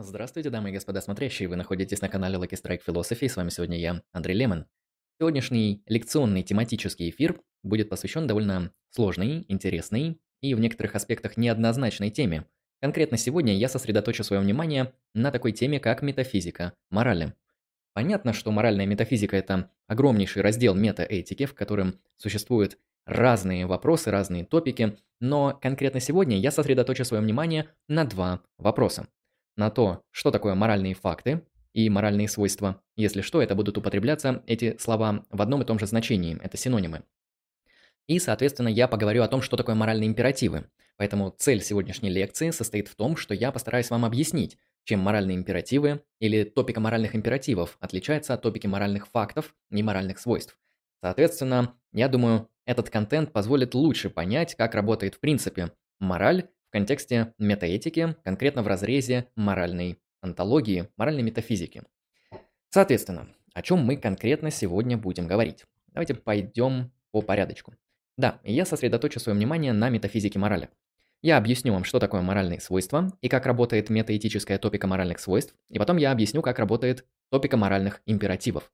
Здравствуйте, дамы и господа смотрящие, вы находитесь на канале Lucky Strike Philosophy, с вами сегодня я, Андрей Лемон. Сегодняшний лекционный тематический эфир будет посвящен довольно сложной, интересной и в некоторых аспектах неоднозначной теме. Конкретно сегодня я сосредоточу свое внимание на такой теме, как метафизика морали. Понятно, что моральная метафизика – это огромнейший раздел метаэтики, в котором существуют разные вопросы, разные топики, но конкретно сегодня я сосредоточу свое внимание на два вопроса. На то, что такое моральные факты и моральные свойства. Если что, это будут употребляться эти слова в одном и том же значении, это синонимы. И, соответственно, я поговорю о том, что такое моральные императивы. Поэтому цель сегодняшней лекции состоит в том, что я постараюсь вам объяснить, чем моральные императивы или топика моральных императивов отличается от топики моральных фактов и моральных свойств. Соответственно, я думаю, этот контент позволит лучше понять, как работает в принципе мораль в контексте метаэтики, конкретно в разрезе моральной антологии, моральной метафизики. Соответственно, о чем мы конкретно сегодня будем говорить? Давайте пойдем по порядочку. Да, я сосредоточу свое внимание на метафизике морали. Я объясню вам, что такое моральные свойства и как работает метаэтическая топика моральных свойств, и потом я объясню, как работает топика моральных императивов.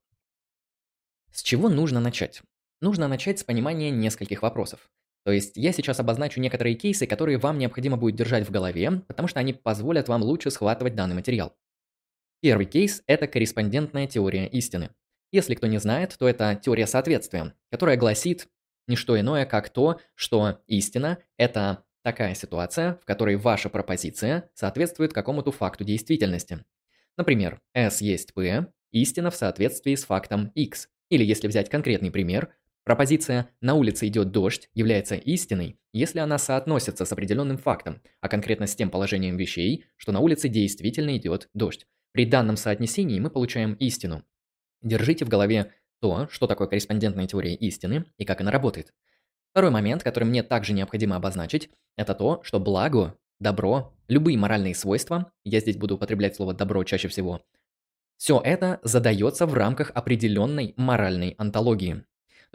С чего нужно начать? Нужно начать с понимания нескольких вопросов. То есть я сейчас обозначу некоторые кейсы, которые вам необходимо будет держать в голове, потому что они позволят вам лучше схватывать данный материал. Первый кейс – это корреспондентная теория истины. Если кто не знает, то это теория соответствия, которая гласит не что иное, как то, что истина – это такая ситуация, в которой ваша пропозиция соответствует какому-то факту действительности. Например, S есть P, истина в соответствии с фактом X. Или если взять конкретный пример, Пропозиция «на улице идет дождь» является истиной, если она соотносится с определенным фактом, а конкретно с тем положением вещей, что на улице действительно идет дождь. При данном соотнесении мы получаем истину. Держите в голове то, что такое корреспондентная теория истины и как она работает. Второй момент, который мне также необходимо обозначить, это то, что благо, добро, любые моральные свойства, я здесь буду употреблять слово «добро» чаще всего, все это задается в рамках определенной моральной антологии.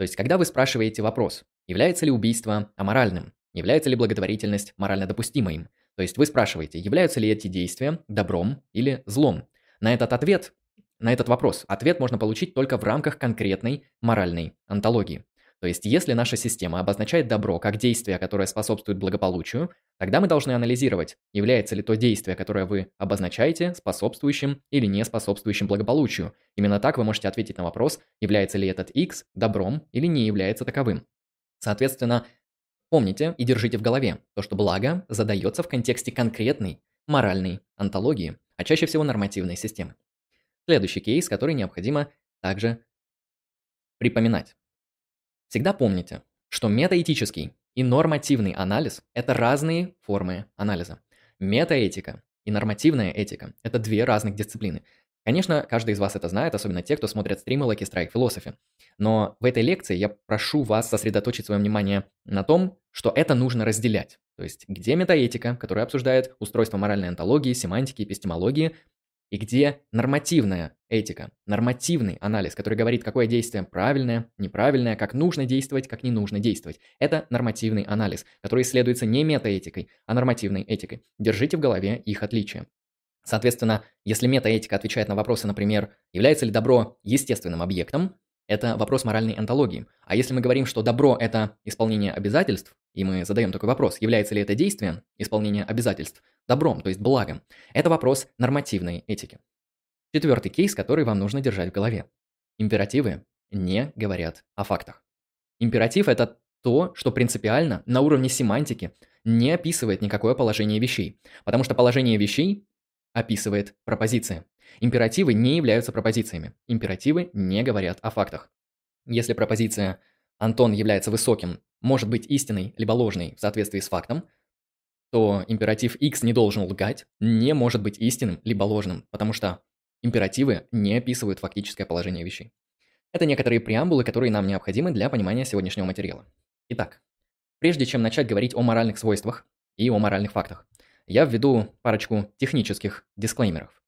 То есть, когда вы спрашиваете вопрос, является ли убийство аморальным, является ли благотворительность морально допустимой, то есть вы спрашиваете, являются ли эти действия добром или злом. На этот ответ, на этот вопрос, ответ можно получить только в рамках конкретной моральной антологии. То есть, если наша система обозначает добро как действие, которое способствует благополучию, тогда мы должны анализировать, является ли то действие, которое вы обозначаете, способствующим или не способствующим благополучию. Именно так вы можете ответить на вопрос, является ли этот X добром или не является таковым. Соответственно, помните и держите в голове то, что благо задается в контексте конкретной моральной антологии, а чаще всего нормативной системы. Следующий кейс, который необходимо также припоминать. Всегда помните, что метаэтический и нормативный анализ – это разные формы анализа. Метаэтика и нормативная этика – это две разных дисциплины. Конечно, каждый из вас это знает, особенно те, кто смотрят стримы Lucky Strike Philosophy. Но в этой лекции я прошу вас сосредоточить свое внимание на том, что это нужно разделять. То есть, где метаэтика, которая обсуждает устройство моральной антологии, семантики, эпистемологии, и где нормативная этика, нормативный анализ, который говорит, какое действие правильное, неправильное, как нужно действовать, как не нужно действовать. Это нормативный анализ, который исследуется не метаэтикой, а нормативной этикой. Держите в голове их отличия. Соответственно, если метаэтика отвечает на вопросы, например, является ли добро естественным объектом, это вопрос моральной антологии. А если мы говорим, что добро – это исполнение обязательств, и мы задаем такой вопрос, является ли это действие, исполнение обязательств, добром, то есть благом, это вопрос нормативной этики. Четвертый кейс, который вам нужно держать в голове. Императивы не говорят о фактах. Императив – это то, что принципиально на уровне семантики не описывает никакое положение вещей, потому что положение вещей описывает пропозиция. Императивы не являются пропозициями. Императивы не говорят о фактах. Если пропозиция «Антон является высоким» может быть истинной либо ложной в соответствии с фактом, то императив X не должен лгать, не может быть истинным либо ложным, потому что императивы не описывают фактическое положение вещей. Это некоторые преамбулы, которые нам необходимы для понимания сегодняшнего материала. Итак, прежде чем начать говорить о моральных свойствах и о моральных фактах, я введу парочку технических дисклеймеров.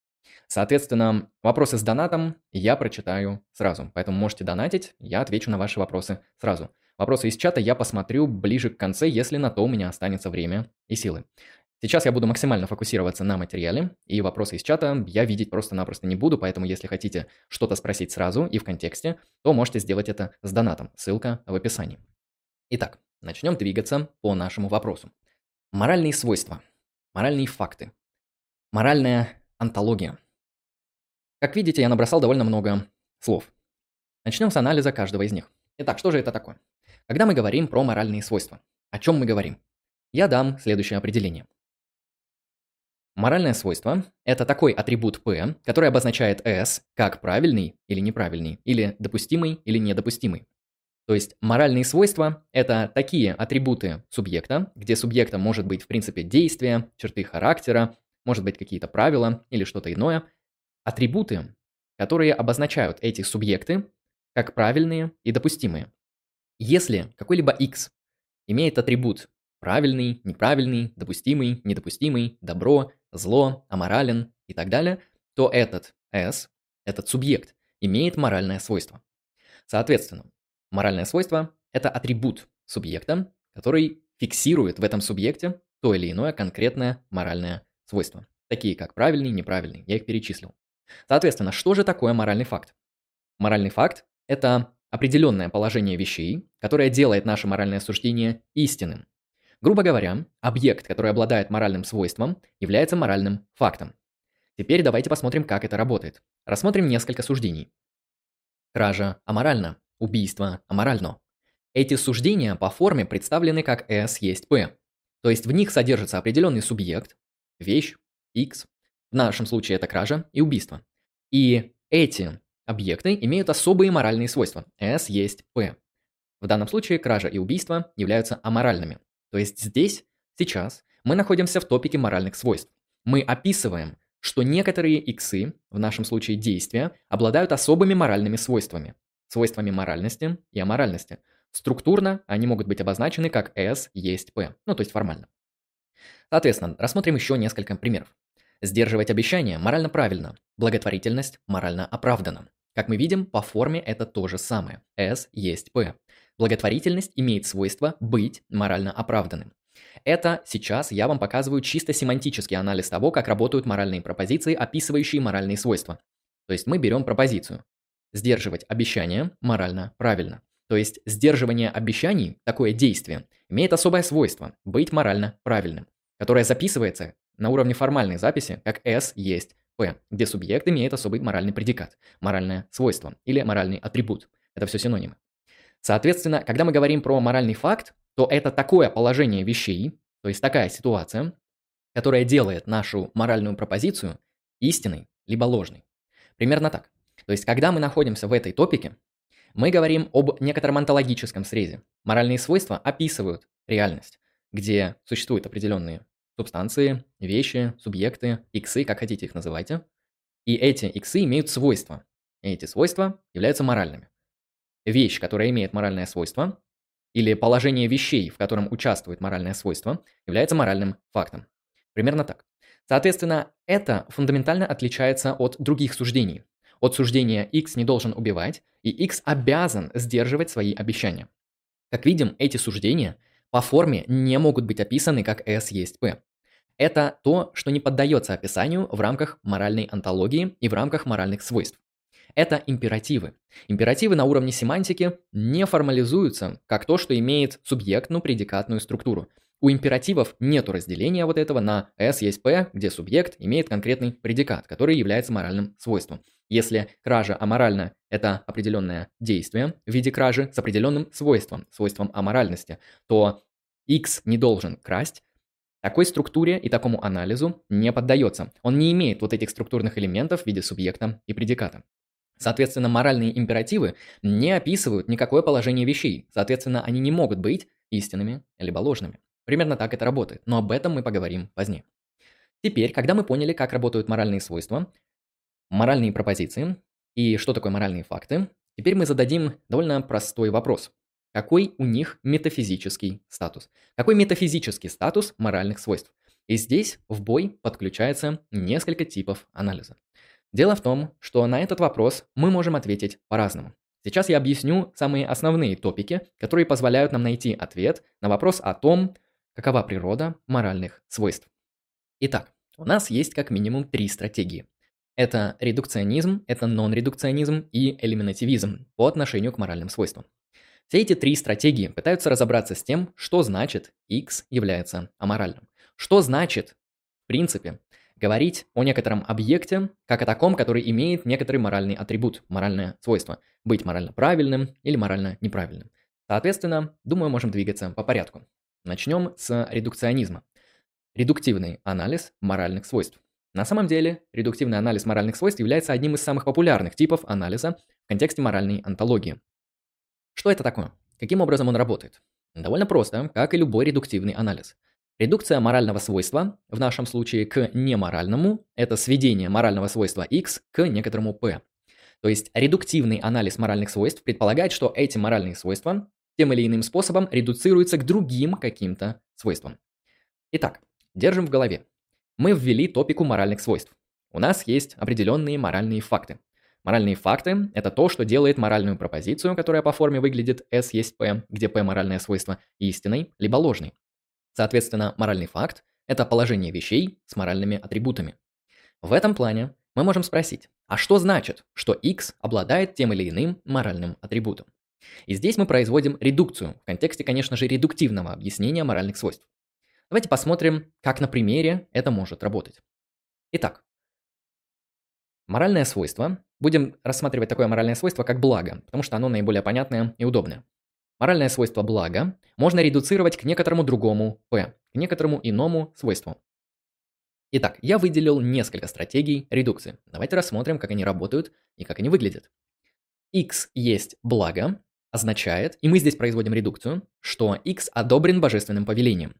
Соответственно, вопросы с донатом я прочитаю сразу, поэтому можете донатить, я отвечу на ваши вопросы сразу. Вопросы из чата я посмотрю ближе к конце, если на то у меня останется время и силы. Сейчас я буду максимально фокусироваться на материале, и вопросы из чата я видеть просто-напросто не буду, поэтому если хотите что-то спросить сразу и в контексте, то можете сделать это с донатом, ссылка в описании. Итак, начнем двигаться по нашему вопросу. Моральные свойства, моральные факты, моральная антология. Как видите, я набросал довольно много слов. Начнем с анализа каждого из них. Итак, что же это такое? Когда мы говорим про моральные свойства, о чем мы говорим? Я дам следующее определение. Моральное свойство – это такой атрибут P, который обозначает S как правильный или неправильный, или допустимый или недопустимый. То есть моральные свойства – это такие атрибуты субъекта, где субъектом может быть в принципе действие, черты характера, может быть какие-то правила или что-то иное. Атрибуты, которые обозначают эти субъекты как правильные и допустимые. Если какой-либо x имеет атрибут правильный, неправильный, допустимый, недопустимый, добро, зло, аморален и так далее, то этот s, этот субъект, имеет моральное свойство. Соответственно, Моральное свойство – это атрибут субъекта, который фиксирует в этом субъекте то или иное конкретное моральное свойство. Такие как правильный, неправильный. Я их перечислил. Соответственно, что же такое моральный факт? Моральный факт – это определенное положение вещей, которое делает наше моральное суждение истинным. Грубо говоря, объект, который обладает моральным свойством, является моральным фактом. Теперь давайте посмотрим, как это работает. Рассмотрим несколько суждений. Кража аморальна. Убийство аморально. Эти суждения по форме представлены как S есть P. То есть в них содержится определенный субъект, вещь, X. В нашем случае это кража и убийство. И эти объекты имеют особые моральные свойства. S есть P. В данном случае кража и убийство являются аморальными. То есть здесь, сейчас, мы находимся в топике моральных свойств. Мы описываем, что некоторые иксы, в нашем случае действия, обладают особыми моральными свойствами свойствами моральности и аморальности. Структурно они могут быть обозначены как S есть P, ну то есть формально. Соответственно, рассмотрим еще несколько примеров. Сдерживать обещания морально правильно, благотворительность морально оправдана. Как мы видим, по форме это то же самое. S есть P. Благотворительность имеет свойство быть морально оправданным. Это сейчас я вам показываю чисто семантический анализ того, как работают моральные пропозиции, описывающие моральные свойства. То есть мы берем пропозицию. Сдерживать обещания морально правильно. То есть сдерживание обещаний, такое действие, имеет особое свойство – быть морально правильным, которое записывается на уровне формальной записи как S есть P, где субъект имеет особый моральный предикат, моральное свойство или моральный атрибут. Это все синонимы. Соответственно, когда мы говорим про моральный факт, то это такое положение вещей, то есть такая ситуация, которая делает нашу моральную пропозицию истинной либо ложной. Примерно так. То есть, когда мы находимся в этой топике, мы говорим об некотором онтологическом срезе. Моральные свойства описывают реальность, где существуют определенные субстанции, вещи, субъекты, иксы, как хотите их называйте. И эти иксы имеют свойства. И эти свойства являются моральными. Вещь, которая имеет моральное свойство, или положение вещей, в котором участвует моральное свойство, является моральным фактом. Примерно так. Соответственно, это фундаментально отличается от других суждений, от суждения X не должен убивать, и X обязан сдерживать свои обещания. Как видим, эти суждения по форме не могут быть описаны как S есть P. Это то, что не поддается описанию в рамках моральной антологии и в рамках моральных свойств. Это императивы. Императивы на уровне семантики не формализуются как то, что имеет субъектную-предикатную структуру. У императивов нет разделения вот этого на S есть P, где субъект имеет конкретный предикат, который является моральным свойством. Если кража аморальна – это определенное действие в виде кражи с определенным свойством, свойством аморальности, то X не должен красть, такой структуре и такому анализу не поддается. Он не имеет вот этих структурных элементов в виде субъекта и предиката. Соответственно, моральные императивы не описывают никакое положение вещей. Соответственно, они не могут быть истинными либо ложными. Примерно так это работает, но об этом мы поговорим позднее. Теперь, когда мы поняли, как работают моральные свойства, моральные пропозиции и что такое моральные факты, теперь мы зададим довольно простой вопрос. Какой у них метафизический статус? Какой метафизический статус моральных свойств? И здесь в бой подключается несколько типов анализа. Дело в том, что на этот вопрос мы можем ответить по-разному. Сейчас я объясню самые основные топики, которые позволяют нам найти ответ на вопрос о том, какова природа моральных свойств. Итак, у нас есть как минимум три стратегии. Это редукционизм, это нон-редукционизм и элиминативизм по отношению к моральным свойствам. Все эти три стратегии пытаются разобраться с тем, что значит x является аморальным. Что значит, в принципе, говорить о некотором объекте как о таком, который имеет некоторый моральный атрибут, моральное свойство, быть морально правильным или морально неправильным. Соответственно, думаю, можем двигаться по порядку. Начнем с редукционизма. Редуктивный анализ моральных свойств. На самом деле, редуктивный анализ моральных свойств является одним из самых популярных типов анализа в контексте моральной антологии. Что это такое? Каким образом он работает? Довольно просто, как и любой редуктивный анализ. Редукция морального свойства, в нашем случае к неморальному, это сведение морального свойства x к некоторому p. То есть редуктивный анализ моральных свойств предполагает, что эти моральные свойства тем или иным способом редуцируются к другим каким-то свойствам. Итак, держим в голове. Мы ввели топику моральных свойств. У нас есть определенные моральные факты. Моральные факты – это то, что делает моральную пропозицию, которая по форме выглядит S есть P, где P – моральное свойство, истинной, либо ложной. Соответственно, моральный факт – это положение вещей с моральными атрибутами. В этом плане мы можем спросить, а что значит, что X обладает тем или иным моральным атрибутом? И здесь мы производим редукцию, в контексте, конечно же, редуктивного объяснения моральных свойств. Давайте посмотрим, как на примере это может работать. Итак, моральное свойство Будем рассматривать такое моральное свойство, как благо, потому что оно наиболее понятное и удобное. Моральное свойство блага можно редуцировать к некоторому другому p, к некоторому иному свойству. Итак, я выделил несколько стратегий редукции. Давайте рассмотрим, как они работают и как они выглядят. x есть благо означает, и мы здесь производим редукцию, что x одобрен божественным повелением.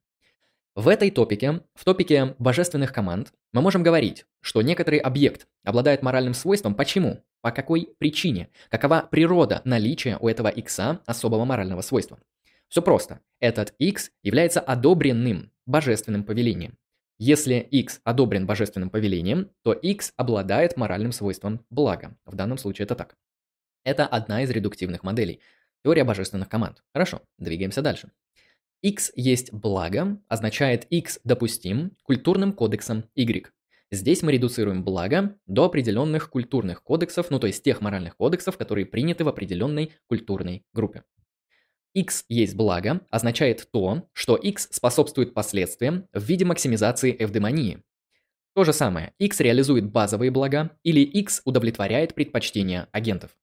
В этой топике, в топике божественных команд, мы можем говорить, что некоторый объект обладает моральным свойством. Почему? По какой причине? Какова природа наличия у этого x особого морального свойства? Все просто. Этот x является одобренным божественным повелением. Если x одобрен божественным повелением, то x обладает моральным свойством блага. В данном случае это так. Это одна из редуктивных моделей. Теория божественных команд. Хорошо, двигаемся дальше x есть благо означает x допустим культурным кодексом y. Здесь мы редуцируем благо до определенных культурных кодексов, ну то есть тех моральных кодексов, которые приняты в определенной культурной группе. x есть благо означает то, что x способствует последствиям в виде максимизации эвдемонии. То же самое, x реализует базовые блага или x удовлетворяет предпочтения агентов.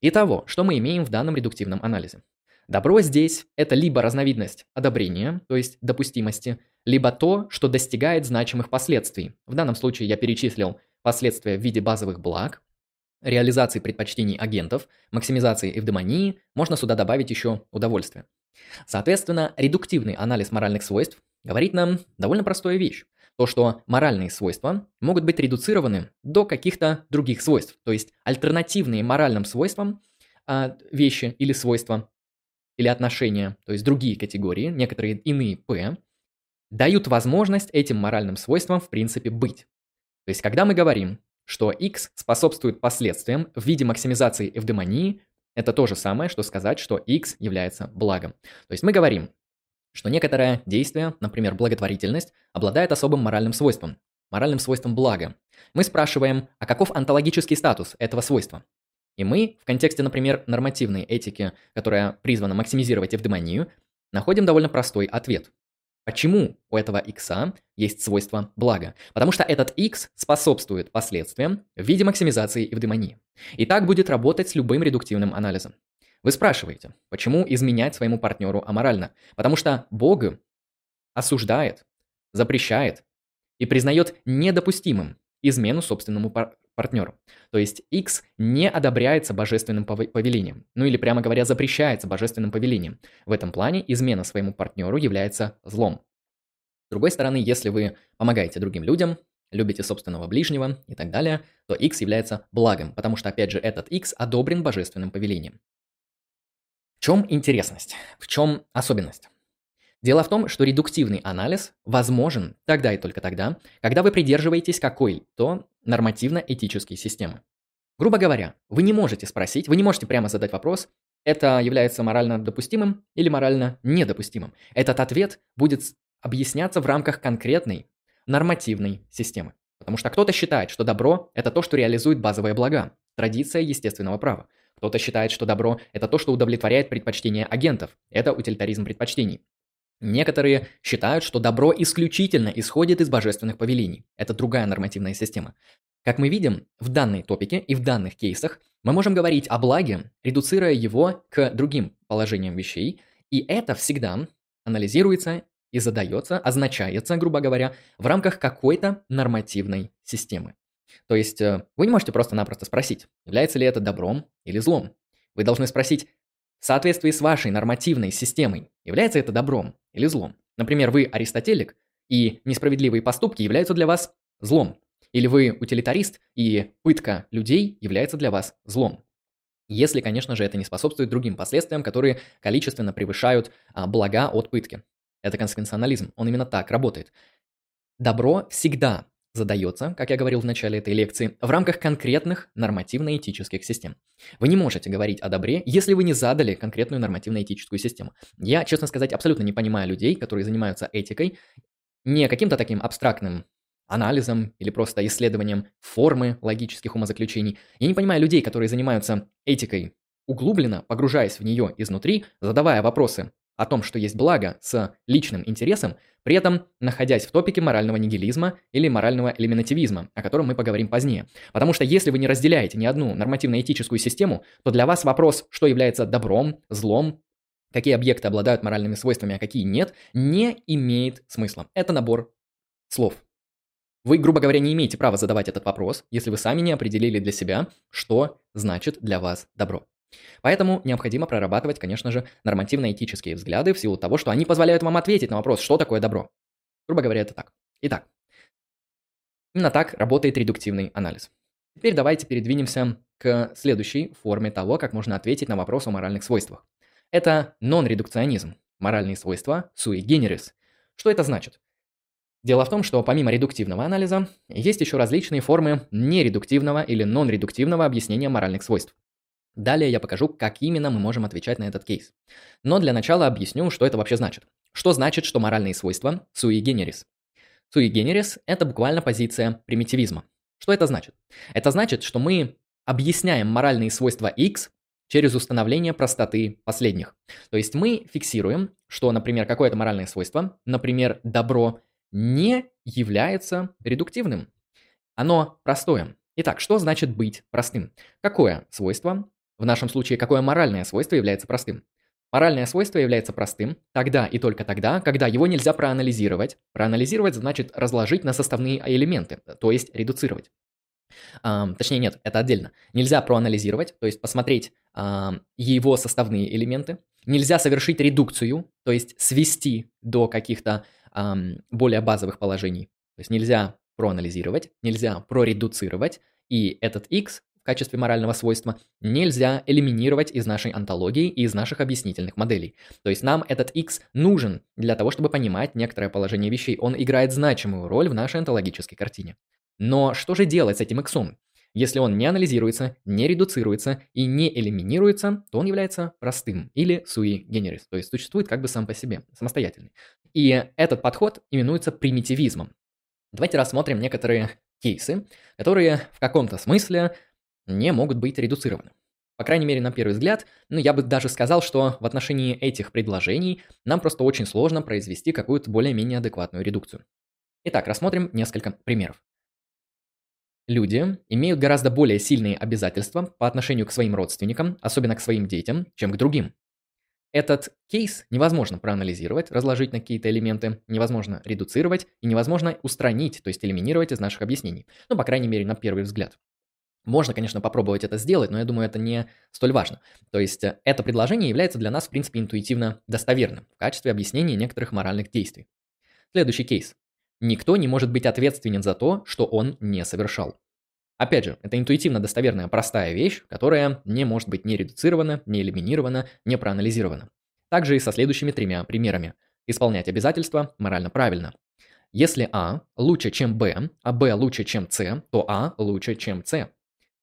Итого, что мы имеем в данном редуктивном анализе? Добро здесь – это либо разновидность одобрения, то есть допустимости, либо то, что достигает значимых последствий. В данном случае я перечислил последствия в виде базовых благ, реализации предпочтений агентов, максимизации эвдемонии, можно сюда добавить еще удовольствие. Соответственно, редуктивный анализ моральных свойств говорит нам довольно простую вещь. То, что моральные свойства могут быть редуцированы до каких-то других свойств, то есть альтернативные моральным свойствам а, вещи или свойства или отношения, то есть другие категории, некоторые иные P, дают возможность этим моральным свойствам в принципе быть. То есть когда мы говорим, что X способствует последствиям в виде максимизации эвдемонии, это то же самое, что сказать, что X является благом. То есть мы говорим, что некоторое действие, например, благотворительность, обладает особым моральным свойством, моральным свойством блага. Мы спрашиваем, а каков онтологический статус этого свойства? И мы в контексте, например, нормативной этики, которая призвана максимизировать эвдемонию, находим довольно простой ответ. Почему у этого x есть свойство блага? Потому что этот x способствует последствиям в виде максимизации эвдемонии. И так будет работать с любым редуктивным анализом. Вы спрашиваете, почему изменять своему партнеру аморально? Потому что Бог осуждает, запрещает и признает недопустимым измену собственному пар партнеру. То есть X не одобряется божественным повелением, ну или прямо говоря, запрещается божественным повелением. В этом плане измена своему партнеру является злом. С другой стороны, если вы помогаете другим людям, любите собственного ближнего и так далее, то X является благом, потому что, опять же, этот X одобрен божественным повелением. В чем интересность? В чем особенность? Дело в том, что редуктивный анализ возможен тогда и только тогда, когда вы придерживаетесь какой-то нормативно-этической системы. Грубо говоря, вы не можете спросить, вы не можете прямо задать вопрос, это является морально допустимым или морально недопустимым. Этот ответ будет объясняться в рамках конкретной, нормативной системы. Потому что кто-то считает, что добро – это то, что реализует базовые блага, традиция естественного права. Кто-то считает, что добро – это то, что удовлетворяет предпочтения агентов. Это утилитаризм предпочтений. Некоторые считают, что добро исключительно исходит из божественных повелений. Это другая нормативная система. Как мы видим, в данной топике и в данных кейсах мы можем говорить о благе, редуцируя его к другим положениям вещей, и это всегда анализируется и задается, означается, грубо говоря, в рамках какой-то нормативной системы. То есть э, вы не можете просто-напросто спросить, является ли это добром или злом. Вы должны спросить, в соответствии с вашей нормативной системой, является это добром или злом. Например, вы аристотелик, и несправедливые поступки являются для вас злом. Или вы утилитарист, и пытка людей является для вас злом. Если, конечно же, это не способствует другим последствиям, которые количественно превышают а, блага от пытки. Это консеквенционализм, он именно так работает. Добро всегда задается, как я говорил в начале этой лекции, в рамках конкретных нормативно-этических систем. Вы не можете говорить о добре, если вы не задали конкретную нормативно-этическую систему. Я, честно сказать, абсолютно не понимаю людей, которые занимаются этикой, не каким-то таким абстрактным анализом или просто исследованием формы логических умозаключений. Я не понимаю людей, которые занимаются этикой углубленно, погружаясь в нее изнутри, задавая вопросы о том, что есть благо с личным интересом, при этом находясь в топике морального нигилизма или морального элиминативизма, о котором мы поговорим позднее. Потому что если вы не разделяете ни одну нормативно-этическую систему, то для вас вопрос, что является добром, злом, какие объекты обладают моральными свойствами, а какие нет, не имеет смысла. Это набор слов. Вы, грубо говоря, не имеете права задавать этот вопрос, если вы сами не определили для себя, что значит для вас добро. Поэтому необходимо прорабатывать, конечно же, нормативно-этические взгляды в силу того, что они позволяют вам ответить на вопрос, что такое добро. Грубо говоря, это так. Итак, именно так работает редуктивный анализ. Теперь давайте передвинемся к следующей форме того, как можно ответить на вопрос о моральных свойствах. Это нон-редукционизм, моральные свойства sui generis. Что это значит? Дело в том, что помимо редуктивного анализа, есть еще различные формы нередуктивного или нон-редуктивного объяснения моральных свойств. Далее я покажу, как именно мы можем отвечать на этот кейс. Но для начала объясню, что это вообще значит. Что значит, что моральные свойства sui generis? Sui generis – это буквально позиция примитивизма. Что это значит? Это значит, что мы объясняем моральные свойства x через установление простоты последних. То есть мы фиксируем, что, например, какое-то моральное свойство, например, добро, не является редуктивным. Оно простое. Итак, что значит быть простым? Какое свойство в нашем случае, какое моральное свойство является простым? Моральное свойство является простым тогда и только тогда, когда его нельзя проанализировать. Проанализировать значит разложить на составные элементы, то есть редуцировать. А, точнее, нет, это отдельно. Нельзя проанализировать, то есть посмотреть а, его составные элементы. Нельзя совершить редукцию, то есть свести до каких-то а, более базовых положений. То есть нельзя проанализировать, нельзя проредуцировать, и этот x качестве морального свойства нельзя элиминировать из нашей антологии и из наших объяснительных моделей. То есть нам этот x нужен для того, чтобы понимать некоторое положение вещей. Он играет значимую роль в нашей антологической картине. Но что же делать с этим x? Если он не анализируется, не редуцируется и не элиминируется, то он является простым или sui generis, то есть существует как бы сам по себе, самостоятельный. И этот подход именуется примитивизмом. Давайте рассмотрим некоторые кейсы, которые в каком-то смысле не могут быть редуцированы. По крайней мере, на первый взгляд, ну, я бы даже сказал, что в отношении этих предложений нам просто очень сложно произвести какую-то более-менее адекватную редукцию. Итак, рассмотрим несколько примеров. Люди имеют гораздо более сильные обязательства по отношению к своим родственникам, особенно к своим детям, чем к другим. Этот кейс невозможно проанализировать, разложить на какие-то элементы, невозможно редуцировать и невозможно устранить, то есть элиминировать из наших объяснений. Ну, по крайней мере, на первый взгляд. Можно, конечно, попробовать это сделать, но я думаю, это не столь важно. То есть э, это предложение является для нас, в принципе, интуитивно достоверным в качестве объяснения некоторых моральных действий. Следующий кейс. Никто не может быть ответственен за то, что он не совершал. Опять же, это интуитивно достоверная простая вещь, которая не может быть не редуцирована, не элиминирована, не проанализирована. Также и со следующими тремя примерами. Исполнять обязательства морально правильно. Если А лучше, чем Б, а Б лучше, чем С, то А лучше, чем С.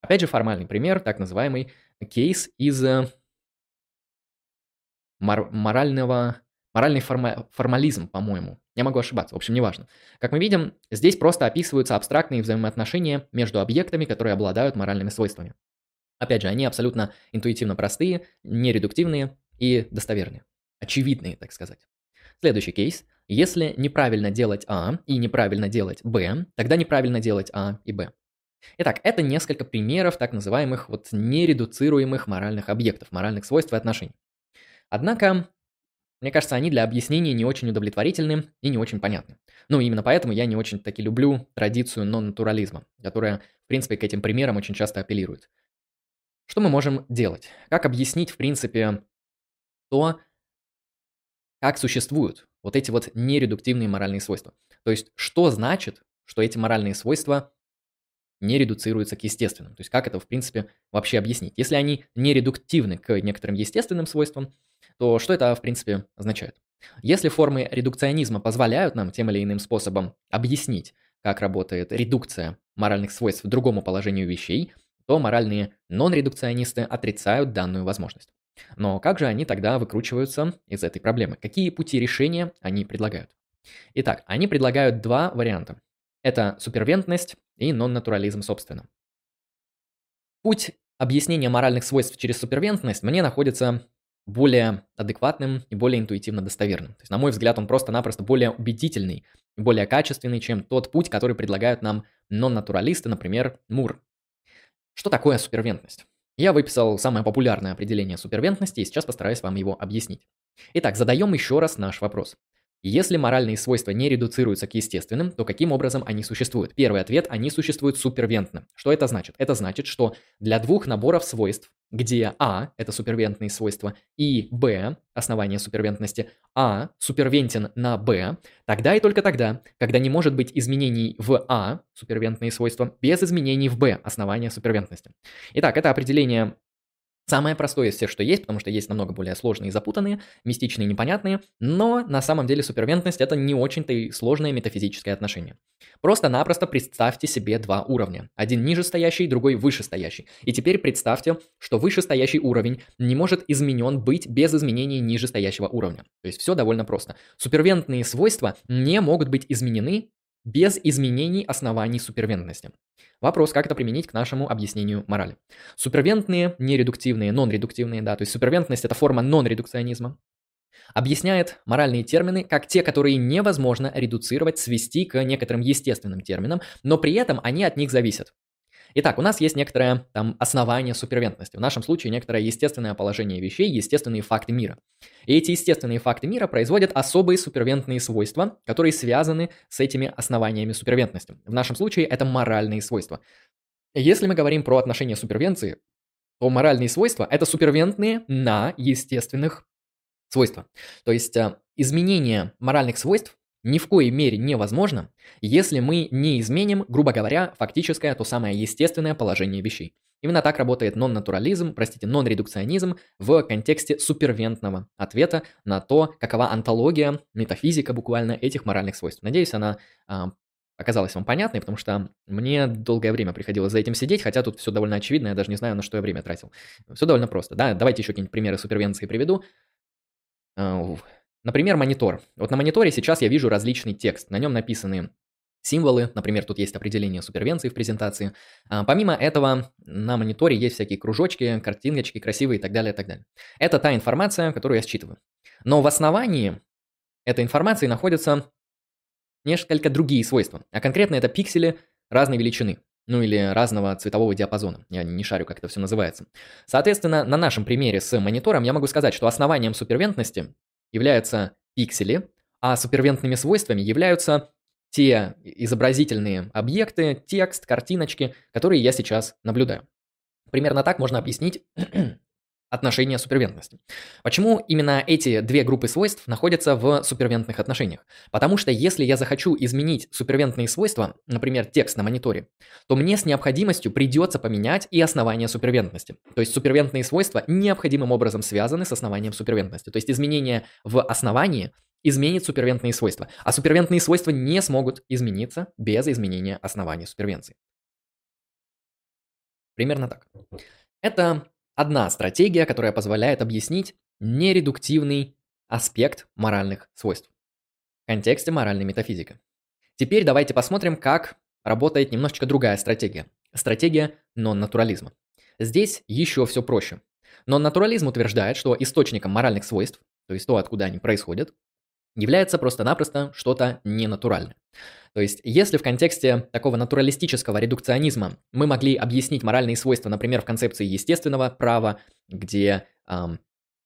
Опять же, формальный пример, так называемый кейс из э, мор- морального, моральный форма- формализм, по-моему. Я могу ошибаться, в общем, неважно. Как мы видим, здесь просто описываются абстрактные взаимоотношения между объектами, которые обладают моральными свойствами. Опять же, они абсолютно интуитивно простые, нередуктивные и достоверные. Очевидные, так сказать. Следующий кейс. Если неправильно делать А и неправильно делать Б, тогда неправильно делать А и Б. Итак, это несколько примеров так называемых вот нередуцируемых моральных объектов, моральных свойств и отношений. Однако, мне кажется, они для объяснения не очень удовлетворительны и не очень понятны. Ну, именно поэтому я не очень таки люблю традицию нон-натурализма, которая, в принципе, к этим примерам очень часто апеллирует. Что мы можем делать? Как объяснить, в принципе, то, как существуют вот эти вот нередуктивные моральные свойства? То есть, что значит, что эти моральные свойства не редуцируются к естественным? То есть, как это, в принципе, вообще объяснить? Если они не редуктивны к некоторым естественным свойствам, то что это, в принципе, означает? Если формы редукционизма позволяют нам тем или иным способом объяснить, как работает редукция моральных свойств к другому положению вещей – то моральные нон-редукционисты отрицают данную возможность. Но как же они тогда выкручиваются из этой проблемы? Какие пути решения они предлагают? Итак, они предлагают два варианта. Это супервентность и нон-натурализм собственно. Путь объяснения моральных свойств через супервентность мне находится более адекватным и более интуитивно достоверным. То есть, на мой взгляд, он просто-напросто более убедительный более качественный, чем тот путь, который предлагают нам нон-натуралисты, например, Мур. Что такое супервентность? Я выписал самое популярное определение супервентности и сейчас постараюсь вам его объяснить. Итак, задаем еще раз наш вопрос. Если моральные свойства не редуцируются к естественным, то каким образом они существуют? Первый ответ – они существуют супервентно. Что это значит? Это значит, что для двух наборов свойств, где А – это супервентные свойства, и Б – основание супервентности, А супервентен на Б, тогда и только тогда, когда не может быть изменений в А, супервентные свойства, без изменений в Б, основание супервентности. Итак, это определение Самое простое из всех, что есть, потому что есть намного более сложные и запутанные, мистичные и непонятные, но на самом деле супервентность это не очень-то и сложное метафизическое отношение. Просто-напросто представьте себе два уровня. Один нижестоящий, другой вышестоящий. И теперь представьте, что вышестоящий уровень не может изменен быть без изменения нижестоящего уровня. То есть все довольно просто. Супервентные свойства не могут быть изменены без изменений оснований супервентности. Вопрос, как это применить к нашему объяснению морали. Супервентные, нередуктивные, нон-редуктивные, да, то есть супервентность – это форма нон-редукционизма, объясняет моральные термины как те, которые невозможно редуцировать, свести к некоторым естественным терминам, но при этом они от них зависят. Итак, у нас есть некоторое там основание супервентности. В нашем случае некоторое естественное положение вещей, естественные факты мира. И эти естественные факты мира производят особые супервентные свойства, которые связаны с этими основаниями супервентности. В нашем случае это моральные свойства. Если мы говорим про отношения супервенции, то моральные свойства – это супервентные на естественных свойства. То есть э, изменение моральных свойств ни в коей мере невозможно, если мы не изменим, грубо говоря, фактическое, то самое естественное положение вещей. Именно так работает нон-натурализм, простите, нон-редукционизм в контексте супервентного ответа на то, какова антология, метафизика буквально этих моральных свойств. Надеюсь, она а, оказалась вам понятной, потому что мне долгое время приходилось за этим сидеть, хотя тут все довольно очевидно, я даже не знаю, на что я время тратил. Все довольно просто, да, давайте еще какие-нибудь примеры супервенции приведу. Например, монитор. Вот на мониторе сейчас я вижу различный текст. На нем написаны символы, например, тут есть определение супервенции в презентации. А, помимо этого, на мониторе есть всякие кружочки, картиночки красивые и так далее, и так далее. Это та информация, которую я считываю. Но в основании этой информации находятся несколько другие свойства. А конкретно это пиксели разной величины. Ну или разного цветового диапазона. Я не шарю, как это все называется. Соответственно, на нашем примере с монитором я могу сказать, что основанием супервентности являются пиксели, а супервентными свойствами являются те изобразительные объекты, текст, картиночки, которые я сейчас наблюдаю. Примерно так можно объяснить отношения супервентности. Почему именно эти две группы свойств находятся в супервентных отношениях? Потому что если я захочу изменить супервентные свойства, например, текст на мониторе, то мне с необходимостью придется поменять и основание супервентности. То есть супервентные свойства необходимым образом связаны с основанием супервентности. То есть изменение в основании изменит супервентные свойства, а супервентные свойства не смогут измениться без изменения основания супервенции. Примерно так. Это Одна стратегия, которая позволяет объяснить нередуктивный аспект моральных свойств в контексте моральной метафизики. Теперь давайте посмотрим, как работает немножечко другая стратегия. Стратегия нон-натурализма. Здесь еще все проще. Нон-натурализм утверждает, что источником моральных свойств, то есть то, откуда они происходят, является просто-напросто что-то ненатуральное. То есть, если в контексте такого натуралистического редукционизма мы могли объяснить моральные свойства, например, в концепции естественного права, где эм,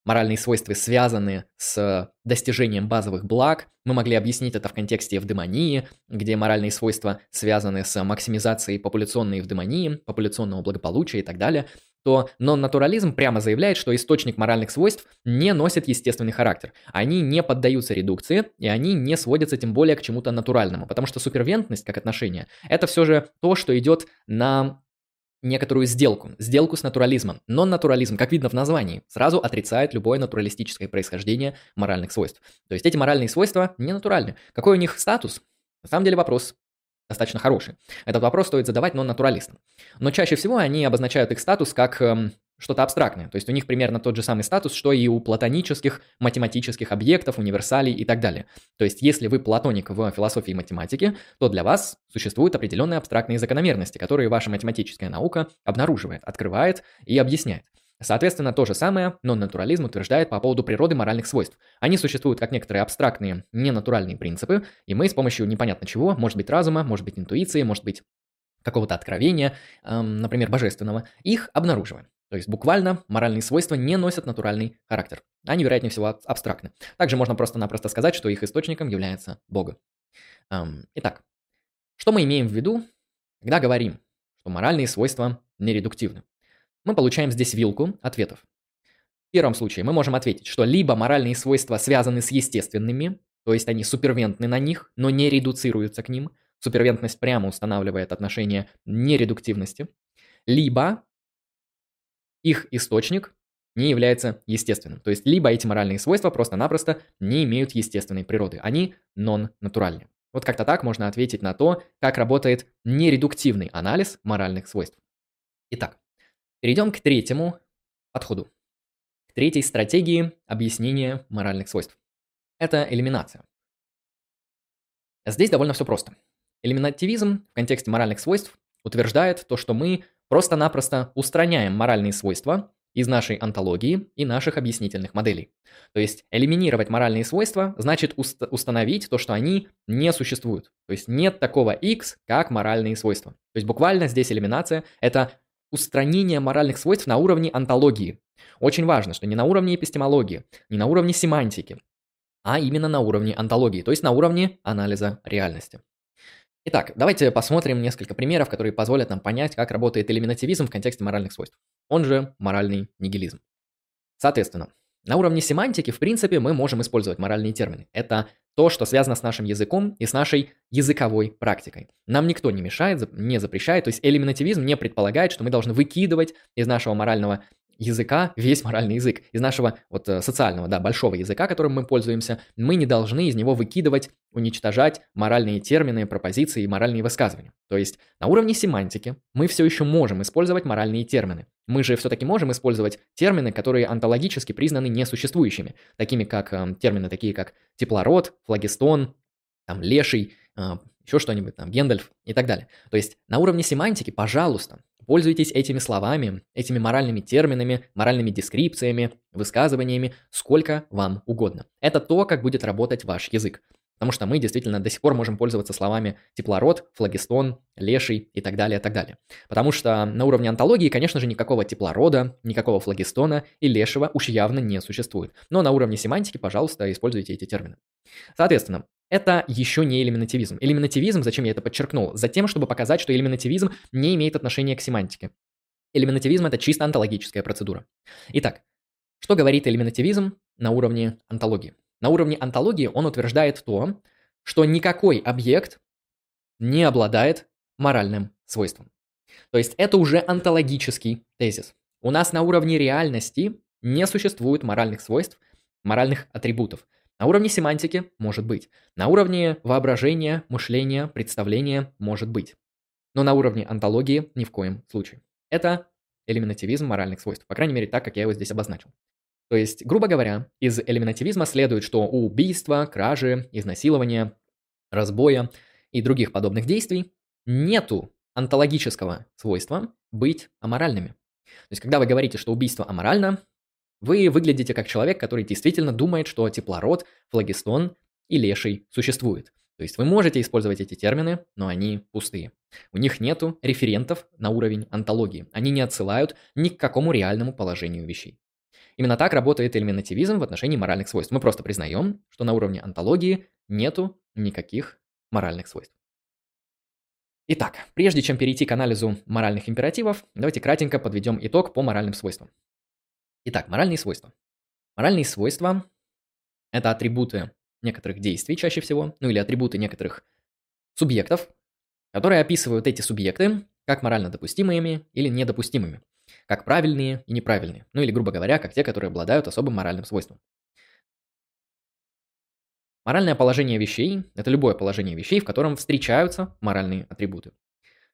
моральные свойства связаны с достижением базовых благ. Мы могли объяснить это в контексте эвдемонии, где моральные свойства связаны с максимизацией популяционной эвдемонии, популяционного благополучия и так далее то нон-натурализм прямо заявляет, что источник моральных свойств не носит естественный характер. Они не поддаются редукции, и они не сводятся тем более к чему-то натуральному, потому что супервентность как отношение – это все же то, что идет на некоторую сделку, сделку с натурализмом. Но натурализм, как видно в названии, сразу отрицает любое натуралистическое происхождение моральных свойств. То есть эти моральные свойства не натуральны. Какой у них статус? На самом деле вопрос достаточно хороший. Этот вопрос стоит задавать нон-натуралистам. Но чаще всего они обозначают их статус как эм, что-то абстрактное. То есть у них примерно тот же самый статус, что и у платонических математических объектов, универсалей и так далее. То есть если вы платоник в философии математики, то для вас существуют определенные абстрактные закономерности, которые ваша математическая наука обнаруживает, открывает и объясняет. Соответственно, то же самое нон-натурализм утверждает по поводу природы моральных свойств. Они существуют как некоторые абстрактные, ненатуральные принципы, и мы с помощью непонятно чего, может быть разума, может быть интуиции, может быть какого-то откровения, эм, например, божественного, их обнаруживаем. То есть буквально моральные свойства не носят натуральный характер. Они, вероятнее всего, абстрактны. Также можно просто-напросто сказать, что их источником является Бог. Эм, итак, что мы имеем в виду, когда говорим, что моральные свойства нередуктивны? Мы получаем здесь вилку ответов. В первом случае мы можем ответить, что либо моральные свойства связаны с естественными, то есть они супервентны на них, но не редуцируются к ним. Супервентность прямо устанавливает отношение нередуктивности. Либо их источник не является естественным. То есть либо эти моральные свойства просто-напросто не имеют естественной природы. Они нон-натуральны. Вот как-то так можно ответить на то, как работает нередуктивный анализ моральных свойств. Итак, перейдем к третьему подходу. К третьей стратегии объяснения моральных свойств. Это элиминация. Здесь довольно все просто. Элиминативизм в контексте моральных свойств утверждает то, что мы Просто-напросто устраняем моральные свойства из нашей антологии и наших объяснительных моделей. То есть элиминировать моральные свойства значит уст установить то, что они не существуют. То есть нет такого x, как моральные свойства. То есть буквально здесь элиминация – это устранение моральных свойств на уровне антологии. Очень важно, что не на уровне эпистемологии, не на уровне семантики, а именно на уровне антологии, то есть на уровне анализа реальности. Итак, давайте посмотрим несколько примеров, которые позволят нам понять, как работает элиминативизм в контексте моральных свойств. Он же моральный нигилизм. Соответственно, на уровне семантики, в принципе, мы можем использовать моральные термины. Это то, что связано с нашим языком и с нашей языковой практикой. Нам никто не мешает, не запрещает. То есть элиминативизм не предполагает, что мы должны выкидывать из нашего морального языка весь моральный язык. Из нашего вот э, социального, да, большого языка, которым мы пользуемся, мы не должны из него выкидывать, уничтожать моральные термины, пропозиции и моральные высказывания. То есть на уровне семантики мы все еще можем использовать моральные термины. Мы же все-таки можем использовать термины, которые онтологически признаны несуществующими, такими как э, термины такие как теплород, флагистон, там, леший, э, еще что-нибудь там, Гендальф и так далее. То есть на уровне семантики, пожалуйста, Пользуйтесь этими словами, этими моральными терминами, моральными дескрипциями, высказываниями, сколько вам угодно. Это то, как будет работать ваш язык. Потому что мы действительно до сих пор можем пользоваться словами теплород, флагистон, леший и так далее, и так далее. Потому что на уровне антологии, конечно же, никакого теплорода, никакого флагистона и лешего уж явно не существует. Но на уровне семантики, пожалуйста, используйте эти термины. Соответственно, это еще не элиминативизм. Элиминативизм, зачем я это подчеркнул? Затем, чтобы показать, что элиминативизм не имеет отношения к семантике. Элиминативизм – это чисто антологическая процедура. Итак, что говорит элиминативизм на уровне антологии? На уровне антологии он утверждает то, что никакой объект не обладает моральным свойством. То есть это уже антологический тезис. У нас на уровне реальности не существует моральных свойств, моральных атрибутов. На уровне семантики может быть. На уровне воображения, мышления, представления может быть. Но на уровне антологии ни в коем случае. Это элиминативизм моральных свойств. По крайней мере, так, как я его здесь обозначил. То есть, грубо говоря, из элиминативизма следует, что у убийства, кражи, изнасилования, разбоя и других подобных действий нету онтологического свойства быть аморальными. То есть, когда вы говорите, что убийство аморально, вы выглядите как человек, который действительно думает, что теплород, флагистон и леший существует. То есть вы можете использовать эти термины, но они пустые. У них нету референтов на уровень онтологии. Они не отсылают ни к какому реальному положению вещей. Именно так работает элиминативизм в отношении моральных свойств. Мы просто признаем, что на уровне онтологии нету никаких моральных свойств. Итак, прежде чем перейти к анализу моральных императивов, давайте кратенько подведем итог по моральным свойствам. Итак, моральные свойства. Моральные свойства – это атрибуты некоторых действий чаще всего, ну или атрибуты некоторых субъектов, которые описывают эти субъекты как морально допустимыми или недопустимыми как правильные и неправильные, ну или, грубо говоря, как те, которые обладают особым моральным свойством. Моральное положение вещей – это любое положение вещей, в котором встречаются моральные атрибуты.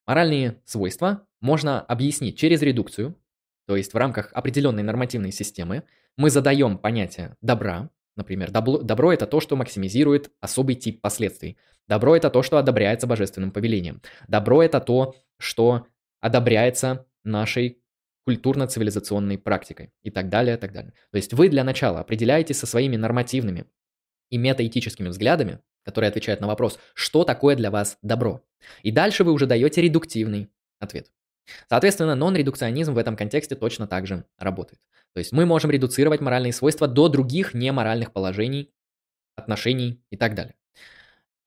Моральные свойства можно объяснить через редукцию, то есть в рамках определенной нормативной системы мы задаем понятие добра, например, добро, добро – это то, что максимизирует особый тип последствий. Добро – это то, что одобряется божественным повелением. Добро – это то, что одобряется нашей культурно-цивилизационной практикой и так далее, и так далее. То есть вы для начала определяетесь со своими нормативными и метаэтическими взглядами, которые отвечают на вопрос, что такое для вас добро. И дальше вы уже даете редуктивный ответ. Соответственно, нон-редукционизм в этом контексте точно так же работает. То есть мы можем редуцировать моральные свойства до других неморальных положений, отношений и так далее.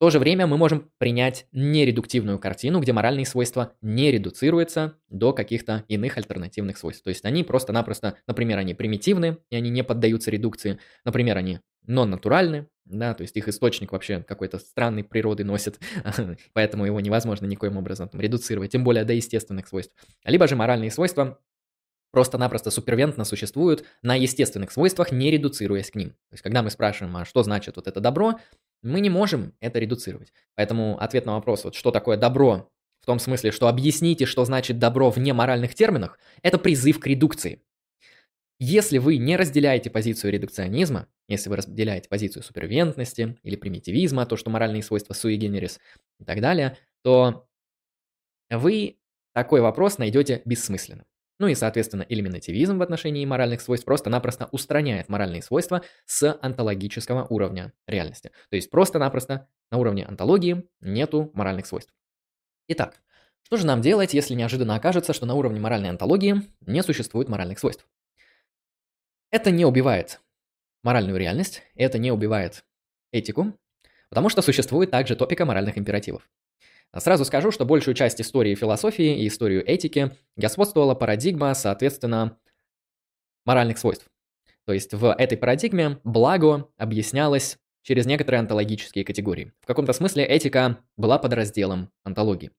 В то же время мы можем принять нередуктивную картину, где моральные свойства не редуцируются до каких-то иных альтернативных свойств. То есть они просто-напросто, например, они примитивны, и они не поддаются редукции. Например, они нон-натуральны, да, то есть их источник вообще какой-то странной природы носит, поэтому его невозможно никоим образом там, редуцировать, тем более до естественных свойств. Либо же моральные свойства просто-напросто супервентно существуют на естественных свойствах, не редуцируясь к ним. То есть, когда мы спрашиваем, а что значит вот это добро, мы не можем это редуцировать. Поэтому ответ на вопрос, вот что такое добро, в том смысле, что объясните, что значит добро в неморальных терминах, это призыв к редукции. Если вы не разделяете позицию редукционизма, если вы разделяете позицию супервентности или примитивизма, то, что моральные свойства sui generis и так далее, то вы такой вопрос найдете бессмысленным. Ну и, соответственно, элиминативизм в отношении моральных свойств просто-напросто устраняет моральные свойства с онтологического уровня реальности. То есть просто-напросто на уровне онтологии нету моральных свойств. Итак, что же нам делать, если неожиданно окажется, что на уровне моральной онтологии не существует моральных свойств? Это не убивает моральную реальность, это не убивает этику, потому что существует также топика моральных императивов. Сразу скажу, что большую часть истории философии и историю этики господствовала парадигма, соответственно, моральных свойств. То есть в этой парадигме благо объяснялось через некоторые онтологические категории. В каком-то смысле этика была подразделом онтологии.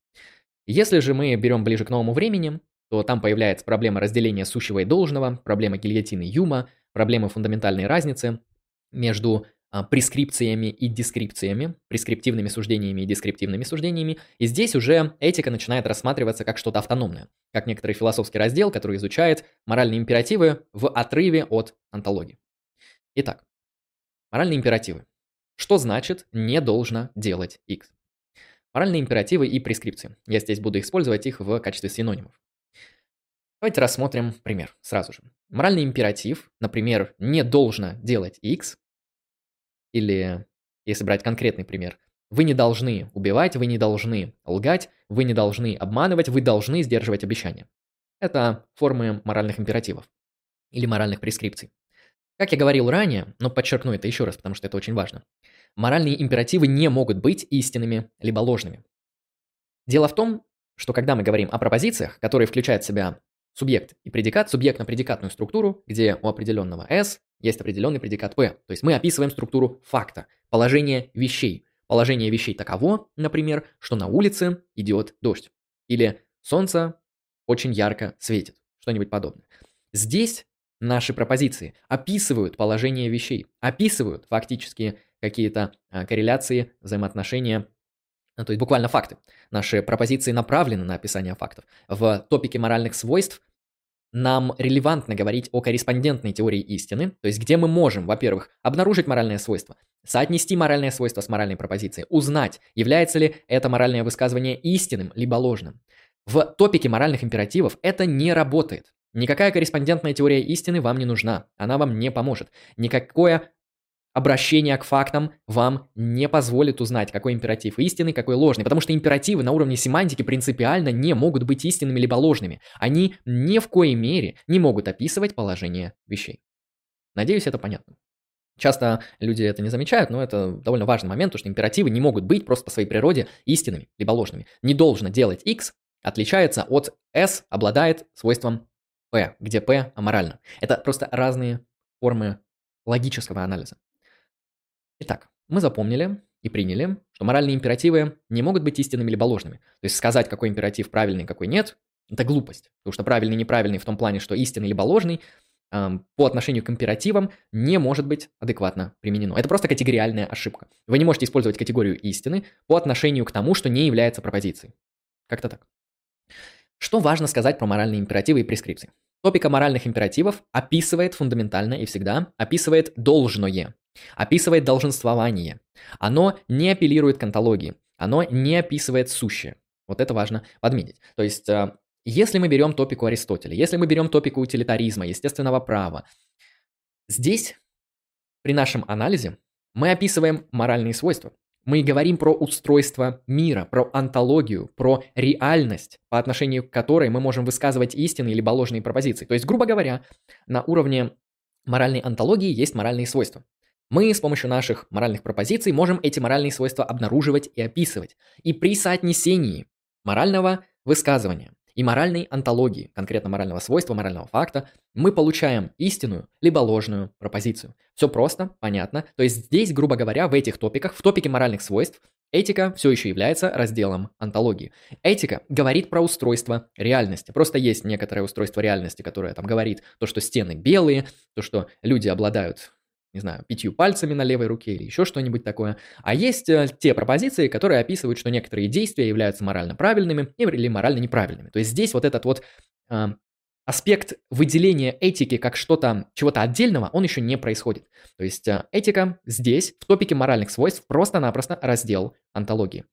Если же мы берем ближе к новому времени, то там появляется проблема разделения сущего и должного, проблема гильотины Юма, проблема фундаментальной разницы между а, прескрипциями и дескрипциями, прескриптивными суждениями и дескриптивными суждениями. И здесь уже этика начинает рассматриваться как что-то автономное, как некоторый философский раздел, который изучает моральные императивы в отрыве от антологии. Итак, моральные императивы. Что значит «не должно делать X»? Моральные императивы и прескрипции. Я здесь буду использовать их в качестве синонимов. Давайте рассмотрим пример сразу же. Моральный императив, например, «не должно делать X», или, если брать конкретный пример, вы не должны убивать, вы не должны лгать, вы не должны обманывать, вы должны сдерживать обещания. Это формы моральных императивов или моральных прескрипций. Как я говорил ранее, но подчеркну это еще раз, потому что это очень важно. Моральные императивы не могут быть истинными либо ложными. Дело в том, что когда мы говорим о пропозициях, которые включают в себя субъект и предикат, субъектно-предикатную структуру, где у определенного S есть определенный предикат P. То есть мы описываем структуру факта, положение вещей. Положение вещей таково, например, что на улице идет дождь. Или солнце очень ярко светит. Что-нибудь подобное. Здесь наши пропозиции описывают положение вещей, описывают фактически какие-то а, корреляции, взаимоотношения, то есть буквально факты. Наши пропозиции направлены на описание фактов. В топике моральных свойств нам релевантно говорить о корреспондентной теории истины, то есть где мы можем, во-первых, обнаружить моральное свойство, соотнести моральное свойство с моральной пропозицией, узнать, является ли это моральное высказывание истинным либо ложным. В топике моральных императивов это не работает. Никакая корреспондентная теория истины вам не нужна, она вам не поможет. Никакое обращение к фактам вам не позволит узнать, какой императив истинный, какой ложный, потому что императивы на уровне семантики принципиально не могут быть истинными либо ложными. Они ни в коей мере не могут описывать положение вещей. Надеюсь, это понятно. Часто люди это не замечают, но это довольно важный момент, потому что императивы не могут быть просто по своей природе истинными либо ложными. Не должно делать x отличается от s, обладает свойством p, где p аморально. Это просто разные формы логического анализа. Итак, мы запомнили и приняли, что моральные императивы не могут быть истинными либо ложными. То есть сказать, какой императив правильный, какой нет, это глупость. Потому что правильный и неправильный в том плане, что истинный либо ложный эм, по отношению к императивам не может быть адекватно применено. Это просто категориальная ошибка. Вы не можете использовать категорию истины по отношению к тому, что не является пропозицией. Как-то так. Что важно сказать про моральные императивы и прескрипции? Топика моральных императивов описывает фундаментально и всегда описывает должное, описывает долженствование. Оно не апеллирует к антологии, оно не описывает сущее. Вот это важно подметить. То есть, э, если мы берем топику Аристотеля, если мы берем топику утилитаризма, естественного права, здесь при нашем анализе мы описываем моральные свойства. Мы говорим про устройство мира, про антологию, про реальность, по отношению к которой мы можем высказывать истинные либо ложные пропозиции. То есть, грубо говоря, на уровне моральной антологии есть моральные свойства. Мы с помощью наших моральных пропозиций можем эти моральные свойства обнаруживать и описывать. И при соотнесении морального высказывания и моральной антологии, конкретно морального свойства, морального факта, мы получаем истинную либо ложную пропозицию. Все просто, понятно. То есть здесь, грубо говоря, в этих топиках, в топике моральных свойств, Этика все еще является разделом антологии. Этика говорит про устройство реальности. Просто есть некоторое устройство реальности, которое там говорит то, что стены белые, то, что люди обладают не знаю, пятью пальцами на левой руке или еще что-нибудь такое. А есть э, те пропозиции, которые описывают, что некоторые действия являются морально правильными или морально неправильными. То есть здесь вот этот вот э, аспект выделения этики как что-то, чего-то отдельного, он еще не происходит. То есть э, этика здесь, в топике моральных свойств, просто-напросто раздел антологии.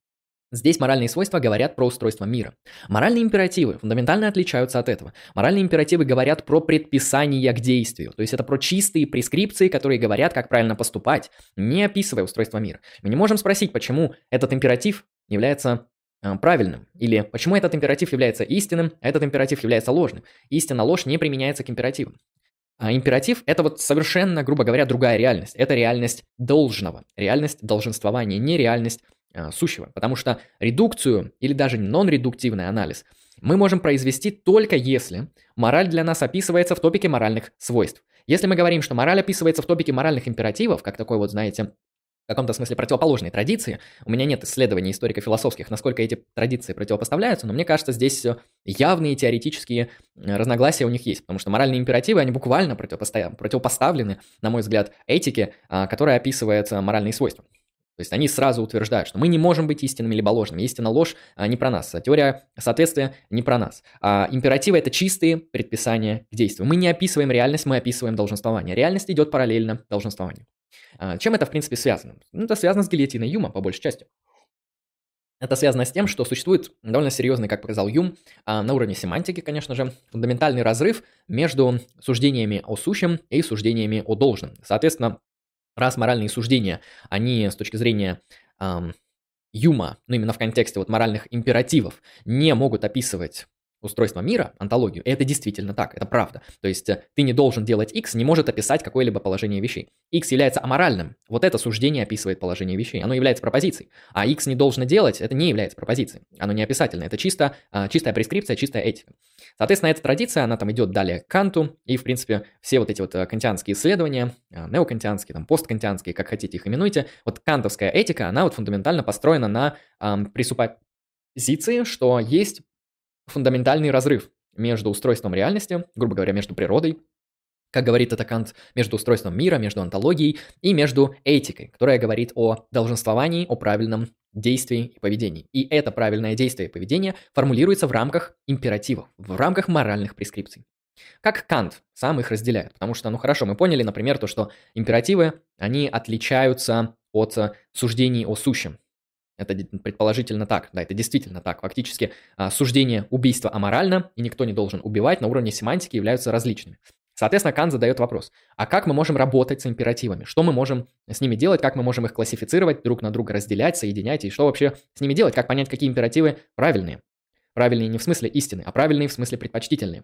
Здесь моральные свойства говорят про устройство мира. Моральные императивы фундаментально отличаются от этого. Моральные императивы говорят про предписание к действию. То есть это про чистые прескрипции, которые говорят, как правильно поступать, не описывая устройство мира. Мы не можем спросить, почему этот императив является э, правильным. Или почему этот императив является истинным, а этот императив является ложным. Истина, ложь не применяется к императивам. А императив – это вот совершенно, грубо говоря, другая реальность. Это реальность должного, реальность долженствования, не реальность сущего. Потому что редукцию или даже нон-редуктивный анализ мы можем произвести только если мораль для нас описывается в топике моральных свойств. Если мы говорим, что мораль описывается в топике моральных императивов, как такой вот, знаете, в каком-то смысле противоположной традиции. У меня нет исследований историко-философских, насколько эти традиции противопоставляются, но мне кажется, здесь явные теоретические э, разногласия у них есть, потому что моральные императивы, они буквально противопоставлены, на мой взгляд, этике, а, которая описывает э, моральные свойства. То есть они сразу утверждают, что мы не можем быть истинными либо ложными. Истина ложь а, не про нас. А теория соответствия не про нас. А императивы это чистые предписания к действию. Мы не описываем реальность, мы описываем долженствование. Реальность идет параллельно долженствованию. А, чем это, в принципе, связано? Ну, это связано с гильотиной Юма, по большей части. Это связано с тем, что существует довольно серьезный, как показал Юм, а, на уровне семантики, конечно же, фундаментальный разрыв между суждениями о сущем и суждениями о должном. Соответственно, раз моральные суждения, они с точки зрения эм, Юма, ну именно в контексте вот моральных императивов, не могут описывать устройство мира, антологию, и это действительно так, это правда. То есть э, ты не должен делать X, не может описать какое-либо положение вещей. X является аморальным, вот это суждение описывает положение вещей, оно является пропозицией. А X не должно делать, это не является пропозицией, оно не описательное, это чисто, а, чистая прескрипция, чистая этика. Соответственно, эта традиция, она там идет далее к Канту, и, в принципе, все вот эти вот э, кантианские исследования, э, неокантианские, там, посткантианские, как хотите их именуйте, вот кантовская этика, она вот фундаментально построена на эм, пресуппозиции, что есть фундаментальный разрыв между устройством реальности, грубо говоря, между природой, как говорит это Кант, между устройством мира, между антологией и между этикой, которая говорит о долженствовании, о правильном действии и поведении. И это правильное действие и поведение формулируется в рамках императивов, в рамках моральных прескрипций. Как Кант сам их разделяет. Потому что, ну хорошо, мы поняли, например, то, что императивы, они отличаются от суждений о сущем. Это предположительно так, да, это действительно так. Фактически а, суждение убийства аморально, и никто не должен убивать, на уровне семантики являются различными. Соответственно, Кант задает вопрос, а как мы можем работать с императивами? Что мы можем с ними делать? Как мы можем их классифицировать, друг на друга разделять, соединять? И что вообще с ними делать? Как понять, какие императивы правильные? Правильные не в смысле истины, а правильные в смысле предпочтительные.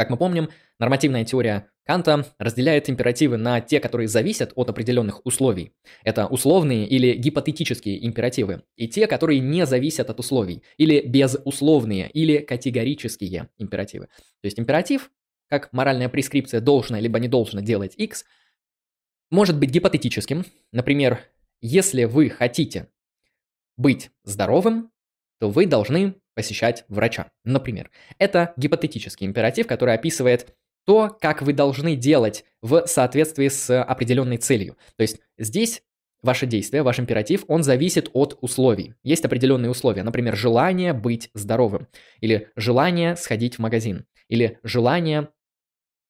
Как мы помним, нормативная теория Канта разделяет императивы на те, которые зависят от определенных условий. Это условные или гипотетические императивы, и те, которые не зависят от условий, или безусловные, или категорические императивы. То есть императив как моральная прескрипция должна либо не должна делать X, может быть гипотетическим. Например, если вы хотите быть здоровым, то вы должны посещать врача. Например, это гипотетический императив, который описывает то, как вы должны делать в соответствии с определенной целью. То есть здесь ваше действие, ваш императив, он зависит от условий. Есть определенные условия, например, желание быть здоровым, или желание сходить в магазин, или желание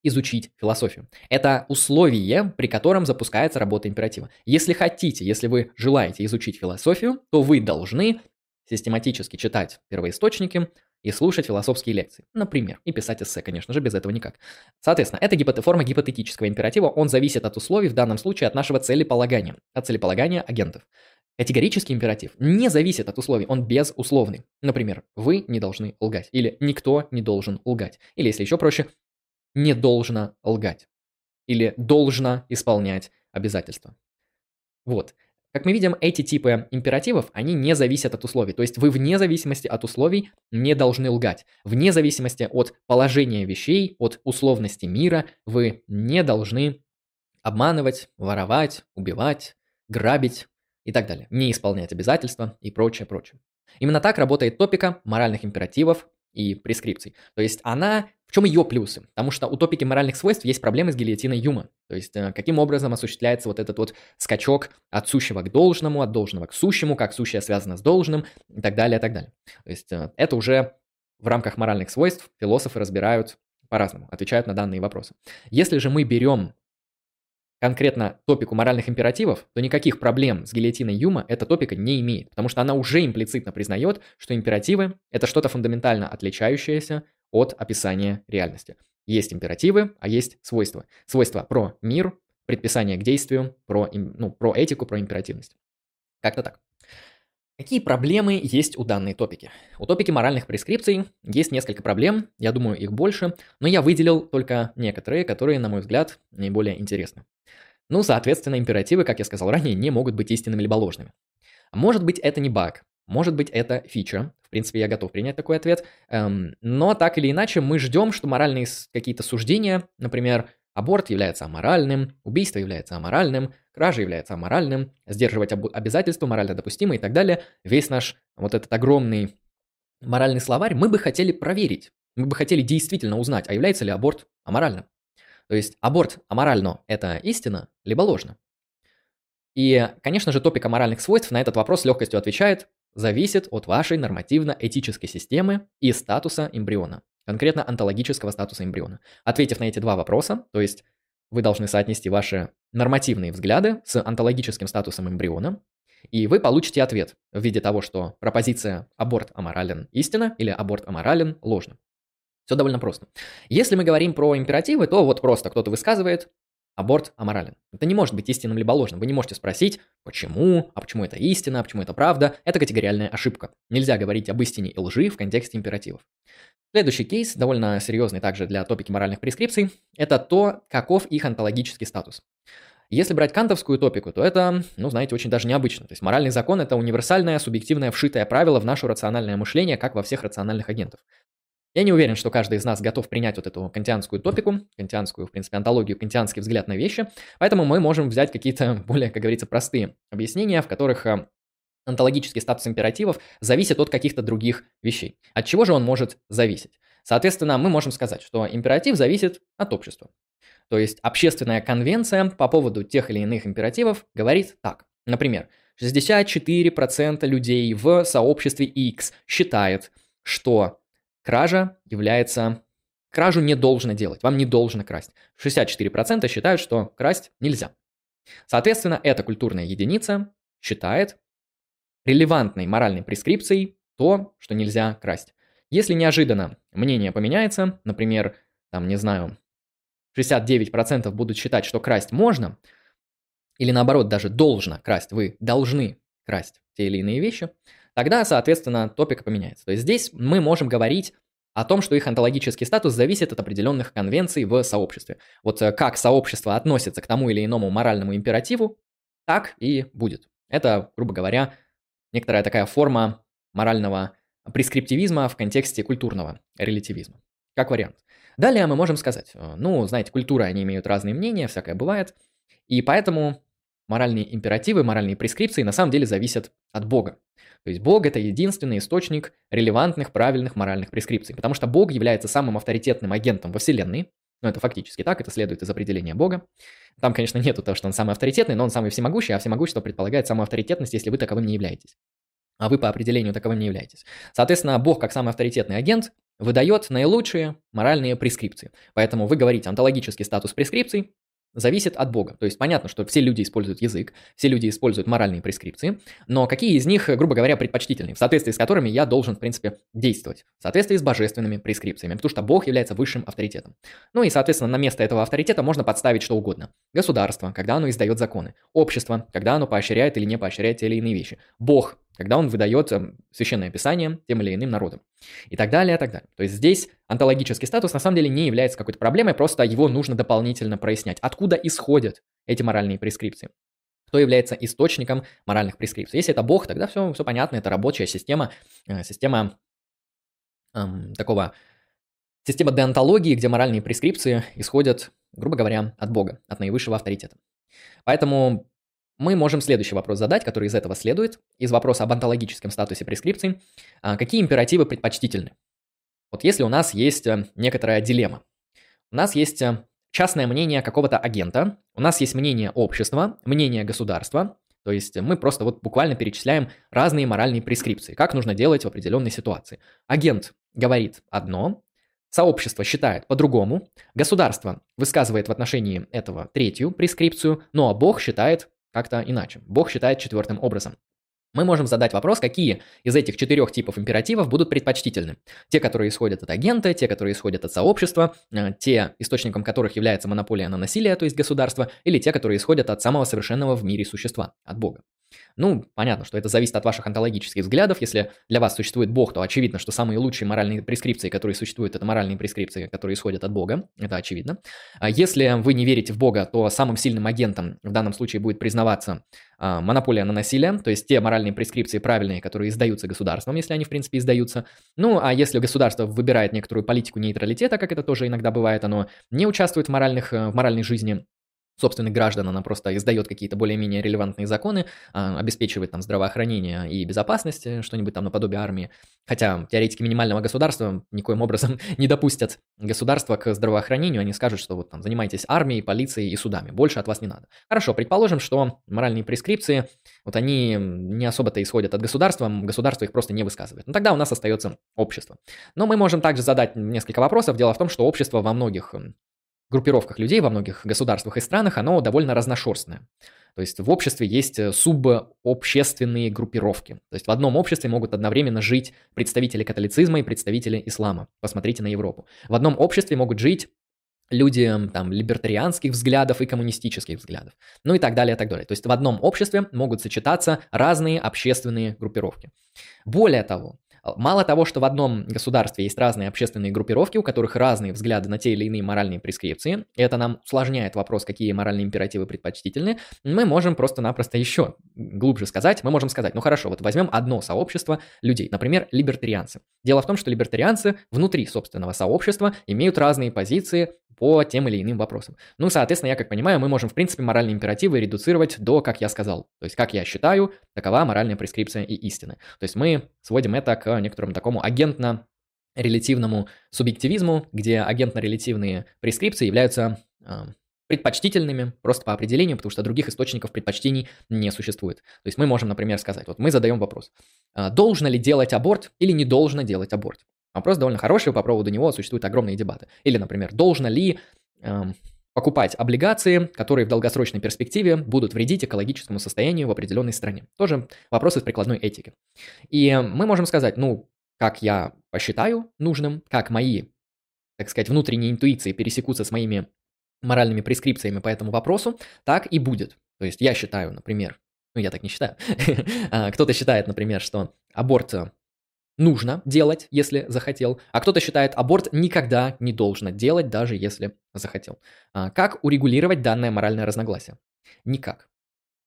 изучить философию. Это условие, при котором запускается работа императива. Если хотите, если вы желаете изучить философию, то вы должны систематически читать первоисточники и слушать философские лекции, например, и писать эссе, конечно же, без этого никак. Соответственно, это гипот- форма гипотетического императива, он зависит от условий, в данном случае от нашего целеполагания, от целеполагания агентов. Категорический императив не зависит от условий, он безусловный. Например, вы не должны лгать, или никто не должен лгать, или, если еще проще, не должно лгать или должно исполнять обязательства. Вот. Как мы видим, эти типы императивов, они не зависят от условий. То есть вы вне зависимости от условий не должны лгать. Вне зависимости от положения вещей, от условности мира, вы не должны обманывать, воровать, убивать, грабить и так далее. Не исполнять обязательства и прочее, прочее. Именно так работает топика моральных императивов и прескрипций. То есть она в чем ее плюсы? Потому что у топики моральных свойств есть проблемы с гильотиной Юма. То есть э, каким образом осуществляется вот этот вот скачок от сущего к должному, от должного к сущему, как сущее связано с должным и так далее, и так далее. То есть э, это уже в рамках моральных свойств философы разбирают по-разному, отвечают на данные вопросы. Если же мы берем конкретно топику моральных императивов, то никаких проблем с гильотиной Юма эта топика не имеет, потому что она уже имплицитно признает, что императивы – это что-то фундаментально отличающееся от описания реальности. Есть императивы, а есть свойства. Свойства про мир, предписание к действию, про, ну, про этику, про императивность. Как-то так. Какие проблемы есть у данной топики? У топики моральных прескрипций есть несколько проблем, я думаю, их больше, но я выделил только некоторые, которые, на мой взгляд, наиболее интересны. Ну, соответственно, императивы, как я сказал ранее, не могут быть истинными либо ложными. Может быть, это не баг, может быть, это фича. В принципе, я готов принять такой ответ. Эм, но так или иначе, мы ждем, что моральные какие-то суждения, например, аборт является аморальным, убийство является аморальным, кража является аморальным, сдерживать обязательства морально допустимо и так далее. Весь наш вот этот огромный моральный словарь мы бы хотели проверить. Мы бы хотели действительно узнать, а является ли аборт аморальным. То есть аборт аморально – это истина, либо ложно. И, конечно же, топик моральных свойств на этот вопрос с легкостью отвечает зависит от вашей нормативно-этической системы и статуса эмбриона, конкретно онтологического статуса эмбриона. Ответив на эти два вопроса, то есть вы должны соотнести ваши нормативные взгляды с онтологическим статусом эмбриона, и вы получите ответ в виде того, что пропозиция «аборт аморален» истина или «аборт аморален» ложно. Все довольно просто. Если мы говорим про императивы, то вот просто кто-то высказывает, аборт аморален. Это не может быть истинным либо ложным. Вы не можете спросить, почему, а почему это истина, а почему это правда. Это категориальная ошибка. Нельзя говорить об истине и лжи в контексте императивов. Следующий кейс, довольно серьезный также для топики моральных прескрипций, это то, каков их онтологический статус. Если брать кантовскую топику, то это, ну, знаете, очень даже необычно. То есть моральный закон – это универсальное, субъективное, вшитое правило в наше рациональное мышление, как во всех рациональных агентов. Я не уверен, что каждый из нас готов принять вот эту кантианскую топику, кантианскую, в принципе, антологию, кантианский взгляд на вещи, поэтому мы можем взять какие-то более, как говорится, простые объяснения, в которых э, онтологический статус императивов зависит от каких-то других вещей. От чего же он может зависеть? Соответственно, мы можем сказать, что императив зависит от общества. То есть общественная конвенция по поводу тех или иных императивов говорит так. Например, 64% людей в сообществе X считает, что Кража является кражу не должно делать, вам не должно красть. 64% считают, что красть нельзя. Соответственно, эта культурная единица считает релевантной моральной прескрипцией то, что нельзя красть. Если неожиданно мнение поменяется, например, там, не знаю, 69% будут считать, что красть можно, или наоборот, даже должно красть, вы должны красть те или иные вещи, тогда, соответственно, топик поменяется. То есть здесь мы можем говорить о том, что их онтологический статус зависит от определенных конвенций в сообществе. Вот э, как сообщество относится к тому или иному моральному императиву, так и будет. Это, грубо говоря, некоторая такая форма морального прескриптивизма в контексте культурного релятивизма. Как вариант. Далее мы можем сказать, э, ну, знаете, культуры, они имеют разные мнения, всякое бывает, и поэтому моральные императивы, моральные прескрипции на самом деле зависят от Бога. То есть Бог – это единственный источник релевантных, правильных моральных прескрипций, потому что Бог является самым авторитетным агентом во Вселенной, ну, это фактически так, это следует из определения Бога. Там, конечно, нету того, что он самый авторитетный, но он самый всемогущий, а всемогущество предполагает самую авторитетность, если вы таковым не являетесь. А вы по определению таковым не являетесь. Соответственно, Бог, как самый авторитетный агент, выдает наилучшие моральные прескрипции. Поэтому вы говорите онтологический статус прескрипций, зависит от Бога. То есть понятно, что все люди используют язык, все люди используют моральные прескрипции, но какие из них, грубо говоря, предпочтительные, в соответствии с которыми я должен, в принципе, действовать? В соответствии с божественными прескрипциями, потому что Бог является высшим авторитетом. Ну и, соответственно, на место этого авторитета можно подставить что угодно. Государство, когда оно издает законы. Общество, когда оно поощряет или не поощряет те или иные вещи. Бог, когда он выдает эм, священное писание тем или иным народам. И так далее, и так далее. То есть здесь онтологический статус на самом деле не является какой-то проблемой, просто его нужно дополнительно прояснять. Откуда исходят эти моральные прескрипции? Кто является источником моральных прескрипций? Если это Бог, тогда все, все понятно, это рабочая система, э, система эм, такого, система деонтологии, где моральные прескрипции исходят, грубо говоря, от Бога, от наивысшего авторитета. Поэтому мы можем следующий вопрос задать, который из этого следует, из вопроса об онтологическом статусе прескрипций. А, какие императивы предпочтительны? Вот если у нас есть э, некоторая дилемма. У нас есть э, частное мнение какого-то агента, у нас есть мнение общества, мнение государства, то есть мы просто вот буквально перечисляем разные моральные прескрипции, как нужно делать в определенной ситуации. Агент говорит одно, сообщество считает по-другому, государство высказывает в отношении этого третью прескрипцию, ну а Бог считает как-то иначе. Бог считает четвертым образом. Мы можем задать вопрос, какие из этих четырех типов императивов будут предпочтительны. Те, которые исходят от агента, те, которые исходят от сообщества, э, те, источником которых является монополия на насилие, то есть государство, или те, которые исходят от самого совершенного в мире существа, от Бога. Ну, понятно, что это зависит от ваших онтологических взглядов. Если для вас существует Бог, то очевидно, что самые лучшие моральные прескрипции, которые существуют, это моральные прескрипции, которые исходят от Бога. Это очевидно. А если вы не верите в Бога, то самым сильным агентом в данном случае будет признаваться а, монополия на насилие, то есть те моральные прескрипции правильные, которые издаются государством, если они, в принципе, издаются. Ну, а если государство выбирает некоторую политику нейтралитета, как это тоже иногда бывает, оно не участвует в, моральных, э, в моральной жизни собственных граждан, она просто издает какие-то более-менее релевантные законы, а, обеспечивает там здравоохранение и безопасность, э, что-нибудь там наподобие армии. Хотя теоретики минимального государства никоим образом не допустят государства к здравоохранению, они скажут, что вот там занимайтесь армией, полицией и судами, больше от вас не надо. Хорошо, предположим, что моральные прескрипции, вот они не особо-то исходят от государства, государство их просто не высказывает. Но тогда у нас остается общество. Но мы можем также задать несколько вопросов. Дело в том, что общество во многих группировках людей во многих государствах и странах, оно довольно разношерстное. То есть в обществе есть э, субобщественные группировки. То есть в одном обществе могут одновременно жить представители католицизма и представители ислама. Посмотрите на Европу. В одном обществе могут жить люди там либертарианских взглядов и коммунистических взглядов. Ну и так далее, и так далее. То есть в одном обществе могут сочетаться разные общественные группировки. Более того, Мало того, что в одном государстве есть разные общественные группировки, у которых разные взгляды на те или иные моральные прескрипции, и это нам усложняет вопрос, какие моральные императивы предпочтительны, мы можем просто-напросто еще глубже сказать, мы можем сказать, ну хорошо, вот возьмем одно сообщество людей, например, либертарианцы. Дело в том, что либертарианцы внутри собственного сообщества имеют разные позиции по тем или иным вопросам. Ну, соответственно, я как понимаю, мы можем, в принципе, моральные императивы редуцировать до, как я сказал. То есть, как я считаю, такова моральная прескрипция и истина. То есть, мы сводим это к некоторому такому агентно релятивному субъективизму, где агентно-релятивные прескрипции являются э, предпочтительными просто по определению, потому что других источников предпочтений не существует. То есть мы можем, например, сказать, вот мы задаем вопрос, э, должно ли делать аборт или не должно делать аборт? Вопрос довольно хороший, по поводу него существуют огромные дебаты. Или, например, должно ли эм, покупать облигации, которые в долгосрочной перспективе будут вредить экологическому состоянию в определенной стране. Тоже вопрос из прикладной этики. И мы можем сказать, ну, как я посчитаю нужным, как мои, так сказать, внутренние интуиции пересекутся с моими моральными прескрипциями по этому вопросу, так и будет. То есть я считаю, например, ну я так не считаю, а, кто-то считает, например, что аборт нужно делать, если захотел, а кто-то считает, аборт никогда не должно делать, даже если захотел. А как урегулировать данное моральное разногласие? Никак.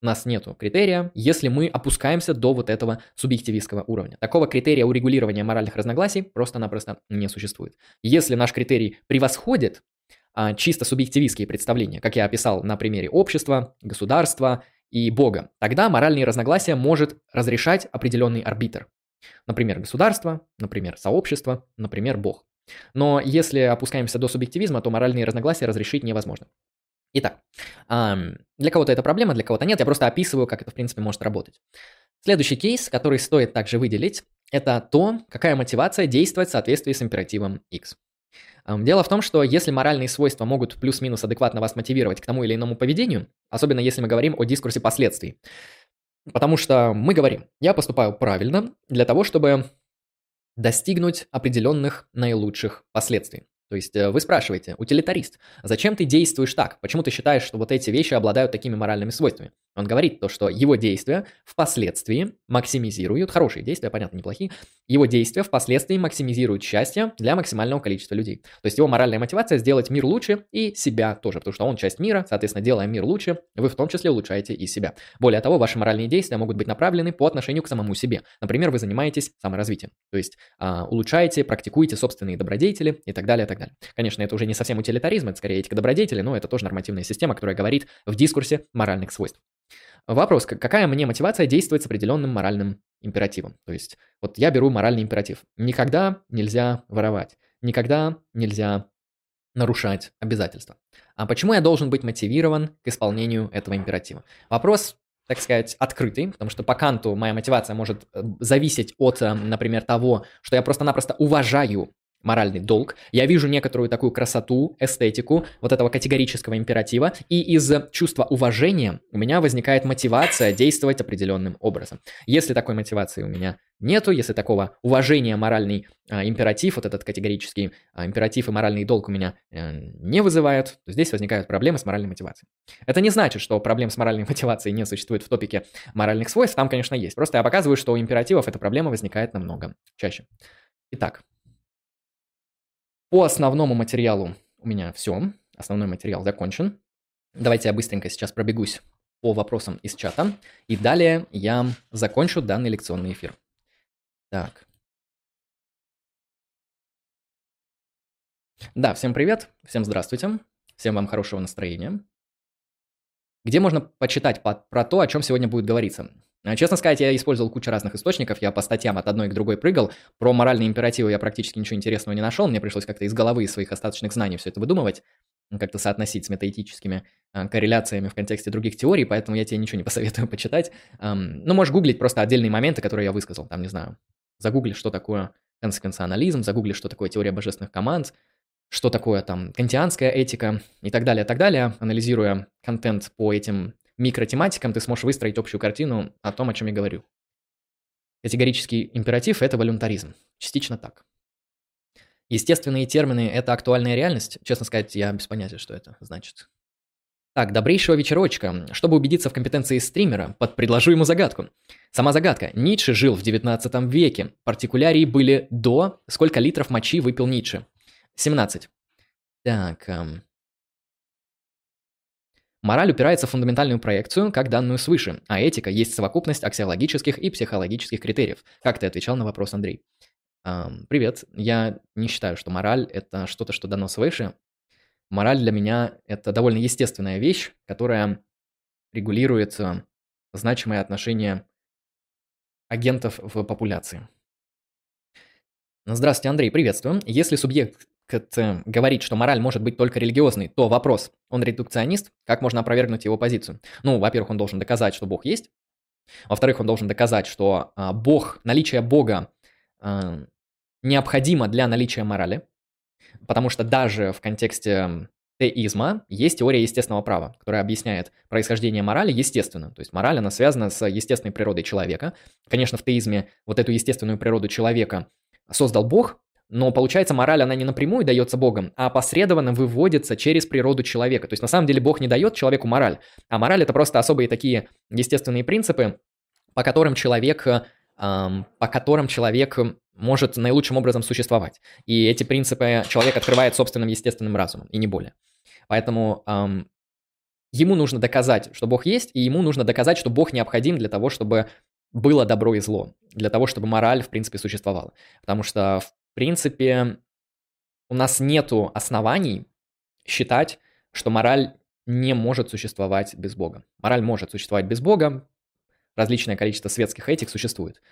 У нас нету критерия, если мы опускаемся до вот этого субъективистского уровня. Такого критерия урегулирования моральных разногласий просто-напросто не существует. Если наш критерий превосходит а, чисто субъективистские представления, как я описал на примере общества, государства и Бога, тогда моральные разногласия может разрешать определенный арбитр. Например, государство, например, сообщество, например, Бог. Но если опускаемся до субъективизма, то моральные разногласия разрешить невозможно. Итак, для кого-то это проблема, для кого-то нет. Я просто описываю, как это, в принципе, может работать. Следующий кейс, который стоит также выделить, это то, какая мотивация действовать в соответствии с императивом X. Дело в том, что если моральные свойства могут плюс-минус адекватно вас мотивировать к тому или иному поведению, особенно если мы говорим о дискурсе последствий, Потому что мы говорим, я поступаю правильно для того, чтобы достигнуть определенных наилучших последствий. То есть э, вы спрашиваете, утилитарист, зачем ты действуешь так? Почему ты считаешь, что вот эти вещи обладают такими моральными свойствами? Он говорит то, что его действия впоследствии максимизируют, хорошие действия, понятно, неплохие, его действия впоследствии максимизируют счастье для максимального количества людей. То есть его моральная мотивация сделать мир лучше и себя тоже, потому что он часть мира, соответственно, делая мир лучше, вы в том числе улучшаете и себя. Более того, ваши моральные действия могут быть направлены по отношению к самому себе. Например, вы занимаетесь саморазвитием, то есть а, улучшаете, практикуете собственные добродетели и так далее, и так далее. Конечно, это уже не совсем утилитаризм, это скорее этика добродетели, но это тоже нормативная система, которая говорит в дискурсе моральных свойств. Вопрос, какая мне мотивация действовать с определенным моральным императивом? То есть, вот я беру моральный императив. Никогда нельзя воровать, никогда нельзя нарушать обязательства. А почему я должен быть мотивирован к исполнению этого императива? Вопрос так сказать, открытый, потому что по Канту моя мотивация может э, зависеть от, э, например, того, что я просто-напросто уважаю моральный долг. Я вижу некоторую такую красоту, эстетику вот этого категорического императива, и из чувства уважения у меня возникает мотивация действовать определенным образом. Если такой мотивации у меня нету, если такого уважения моральный а, императив, вот этот категорический а, императив и моральный долг у меня а, не вызывают, то здесь возникают проблемы с моральной мотивацией. Это не значит, что проблем с моральной мотивацией не существует в топике моральных свойств, там, конечно, есть. Просто я показываю, что у императивов эта проблема возникает намного чаще. Итак, по основному материалу у меня все. Основной материал закончен. Давайте я быстренько сейчас пробегусь по вопросам из чата. И далее я закончу данный лекционный эфир. Так. Да, всем привет, всем здравствуйте, всем вам хорошего настроения. Где можно почитать по, про то, о чем сегодня будет говориться? А, честно сказать, я использовал кучу разных источников, я по статьям от одной к другой прыгал. Про моральные императивы я практически ничего интересного не нашел, мне пришлось как-то из головы, из своих остаточных знаний все это выдумывать, как-то соотносить с метаэтическими а, корреляциями в контексте других теорий, поэтому я тебе ничего не посоветую почитать. ну, можешь гуглить просто отдельные моменты, которые я высказал, там, не знаю, загугли, что такое консеквенционализм, загугли, что такое теория божественных команд, что такое там кантианская этика и так далее, так далее, анализируя контент по этим микротематикам ты сможешь выстроить общую картину о том, о чем я говорю. Категорический императив – это волюнтаризм. Частично так. Естественные термины – это актуальная реальность. Честно сказать, я без понятия, что это значит. Так, добрейшего вечерочка. Чтобы убедиться в компетенции стримера, подпредложу ему загадку. Сама загадка. Ницше жил в 19 веке. Партикулярии были до... Сколько литров мочи выпил Ницше? 17. Так, эм, Мораль упирается в фундаментальную проекцию, как данную свыше, а этика есть совокупность аксиологических и психологических критериев. Как ты отвечал на вопрос, Андрей? Эм, привет. Я не считаю, что мораль – это что-то, что дано свыше. Мораль для меня – это довольно естественная вещь, которая регулирует э, значимые отношения агентов в популяции. Здравствуйте, Андрей, приветствую. Если субъект говорит, что мораль может быть только религиозной, то вопрос, он редукционист, как можно опровергнуть его позицию? Ну, во-первых, он должен доказать, что Бог есть. Во-вторых, он должен доказать, что а, Бог, наличие Бога а, необходимо для наличия морали, потому что даже в контексте теизма есть теория естественного права, которая объясняет происхождение морали естественно. То есть мораль, она связана с естественной природой человека. Конечно, в теизме вот эту естественную природу человека создал Бог, но получается, мораль, она не напрямую дается Богом, а опосредованно выводится через природу человека. То есть на самом деле Бог не дает человеку мораль, а мораль это просто особые такие естественные принципы, по которым человек, эм, по которым человек может наилучшим образом существовать. И эти принципы человек открывает собственным естественным разумом, и не более. Поэтому эм, ему нужно доказать, что Бог есть, и ему нужно доказать, что Бог необходим для того, чтобы было добро и зло, для того, чтобы мораль, в принципе, существовала. Потому что, в принципе, у нас нету оснований считать, что мораль не может существовать без Бога. Мораль может существовать без Бога, различное количество светских этик существует.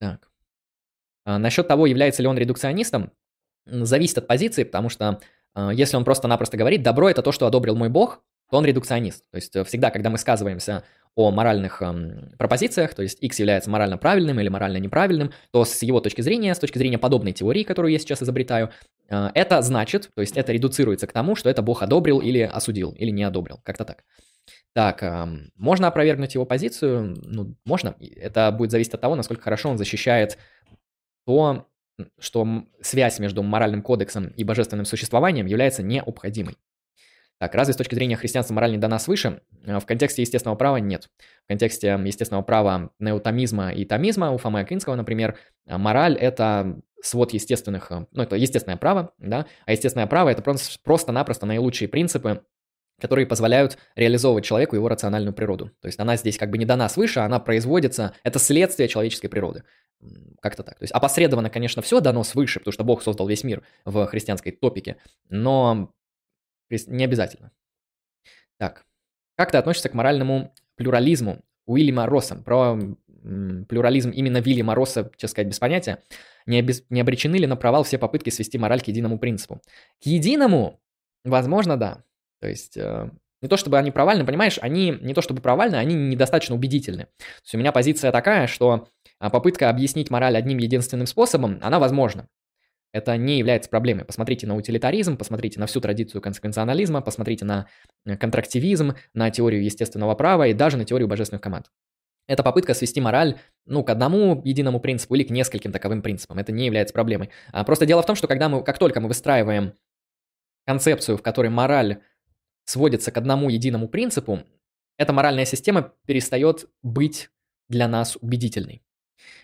Так. А, насчет того, является ли он редукционистом, зависит от позиции, потому что а, если он просто-напросто говорит, добро это то, что одобрил мой бог, то он редукционист. То есть э, всегда, когда мы сказываемся о моральных эм, пропозициях, то есть x является морально правильным или морально неправильным, то с его точки зрения, с точки зрения подобной теории, которую я сейчас изобретаю, э, это значит, то есть это редуцируется к тому, что это Бог одобрил или осудил, или не одобрил, как-то так. Так, эм, можно опровергнуть его позицию? Ну, можно. Это будет зависеть от того, насколько хорошо он защищает то, что связь между моральным кодексом и божественным существованием является необходимой. Так, разве с точки зрения христианства мораль не дана свыше? Э, в контексте естественного права нет. В контексте естественного права неотомизма и томизма у Фомы Акинского, например, э, мораль – это свод естественных, э, ну, это естественное право, да, а естественное право – это просто-напросто наилучшие принципы, которые позволяют реализовывать человеку его рациональную природу. То есть она здесь как бы не дана свыше, она производится, это следствие человеческой природы. Как-то так. То есть опосредованно, конечно, все дано свыше, потому что Бог создал весь мир в христианской топике, но не обязательно. Так. Как ты относишься к моральному плюрализму Уильяма Росса? Про плюрализм именно Вильяма Росса, честно сказать, без понятия. Не, обез... не обречены ли на провал все попытки свести мораль к единому принципу? К единому? Возможно, да. То есть э, не то чтобы они провальны, понимаешь, они не то чтобы провальны, они недостаточно убедительны. То есть у меня позиция такая, что а, попытка объяснить мораль одним единственным способом, она возможна. Это не является проблемой. Посмотрите на утилитаризм, посмотрите на всю традицию консеквенционализма, посмотрите на э, контрактивизм, на теорию естественного права и даже на теорию божественных команд. Это попытка свести мораль ну, к одному единому принципу или к нескольким таковым принципам. Это не является проблемой. А просто дело в том, что когда мы, как только мы выстраиваем концепцию, в которой мораль сводится к одному единому принципу, эта моральная система перестает быть для нас убедительной.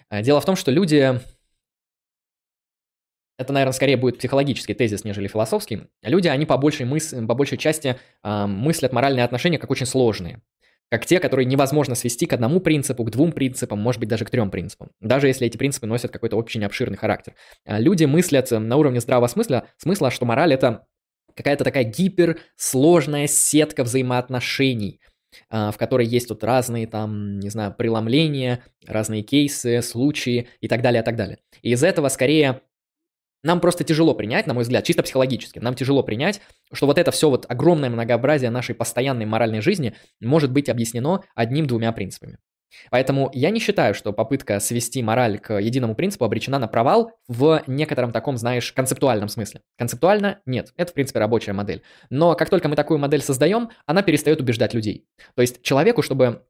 А, дело в том, что люди это, наверное, скорее будет психологический тезис, нежели философский. Люди, они по большей, мыс... по большей части э, мыслят моральные отношения как очень сложные. Как те, которые невозможно свести к одному принципу, к двум принципам, может быть, даже к трем принципам. Даже если эти принципы носят какой-то очень обширный характер. А люди мыслят на уровне здравого смысла, смысла, что мораль – это какая-то такая гиперсложная сетка взаимоотношений – в которой есть тут разные там, не знаю, преломления, разные кейсы, случаи и так далее, и так далее. И из этого скорее нам просто тяжело принять, на мой взгляд, чисто психологически, нам тяжело принять, что вот это все вот огромное многообразие нашей постоянной моральной жизни может быть объяснено одним-двумя принципами. Поэтому я не считаю, что попытка свести мораль к единому принципу обречена на провал в некотором таком, знаешь, концептуальном смысле. Концептуально нет, это, в принципе, рабочая модель. Но как только мы такую модель создаем, она перестает убеждать людей. То есть человеку, чтобы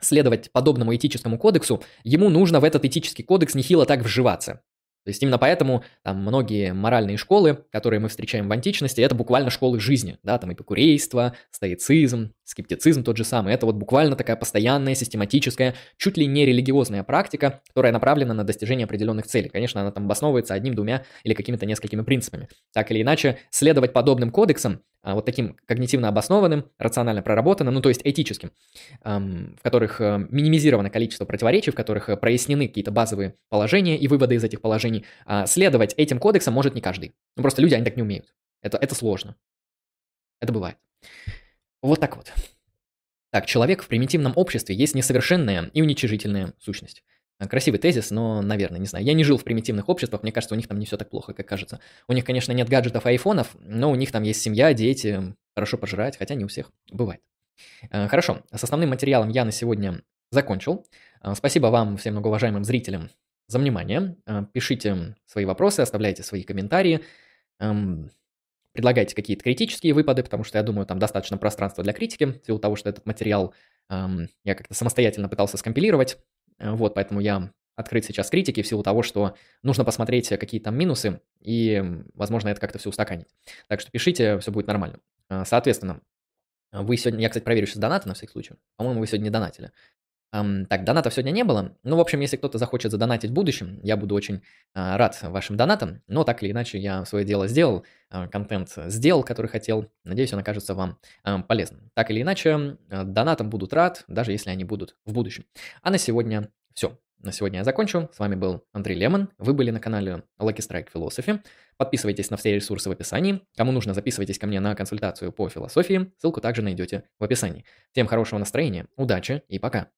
следовать подобному этическому кодексу, ему нужно в этот этический кодекс нехило так вживаться. То есть именно поэтому там многие моральные школы, которые мы встречаем в античности, это буквально школы жизни, да, там эпикурейство, стоицизм, скептицизм тот же самый. Это вот буквально такая постоянная, систематическая, чуть ли не религиозная практика, которая направлена на достижение определенных целей. Конечно, она там обосновывается одним, двумя или какими-то несколькими принципами. Так или иначе, следовать подобным кодексам, вот таким когнитивно обоснованным, рационально проработанным, ну то есть этическим, в которых э, минимизировано количество противоречий, в которых э, прояснены какие-то базовые положения и выводы из этих положений, а, следовать этим кодексам может не каждый. Ну просто люди, они так не умеют. Это, это сложно. Это бывает. Вот так вот. Так, человек в примитивном обществе есть несовершенная и уничижительная сущность. А, красивый тезис, но, наверное, не знаю. Я не жил в примитивных обществах, мне кажется, у них там не все так плохо, как кажется. У них, конечно, нет гаджетов айфонов, но у них там есть семья, дети, хорошо пожирать, хотя не у всех бывает. А, хорошо, с основным материалом я на сегодня закончил. А, спасибо вам, всем многоуважаемым зрителям, за внимание. Э, пишите свои вопросы, оставляйте свои комментарии. Эм, предлагайте какие-то критические выпады, потому что я думаю, там достаточно пространства для критики, в силу того, что этот материал эм, я как-то самостоятельно пытался скомпилировать. Э, вот, поэтому я открыть сейчас критики в силу того, что нужно посмотреть, какие там минусы, и, возможно, это как-то все устаканить. Так что пишите, все будет нормально. Э, соответственно, вы сегодня, я, кстати, проверю сейчас донаты на всякий случай. По-моему, вы сегодня не донатили. Так, донатов сегодня не было. Ну, в общем, если кто-то захочет задонатить в будущем, я буду очень uh, рад вашим донатам. Но так или иначе, я свое дело сделал, uh, контент сделал, который хотел. Надеюсь, он окажется вам полезным. Так или иначе, uh, донатам будут рад, даже если они будут в будущем. А на сегодня все. На сегодня я закончу. С вами был Андрей Лемон. Вы были на канале Lucky Strike Philosophy. Подписывайтесь на все ресурсы в описании. Кому нужно, записывайтесь ко мне на консультацию по философии. Ссылку также найдете в описании. Всем хорошего настроения, удачи и пока.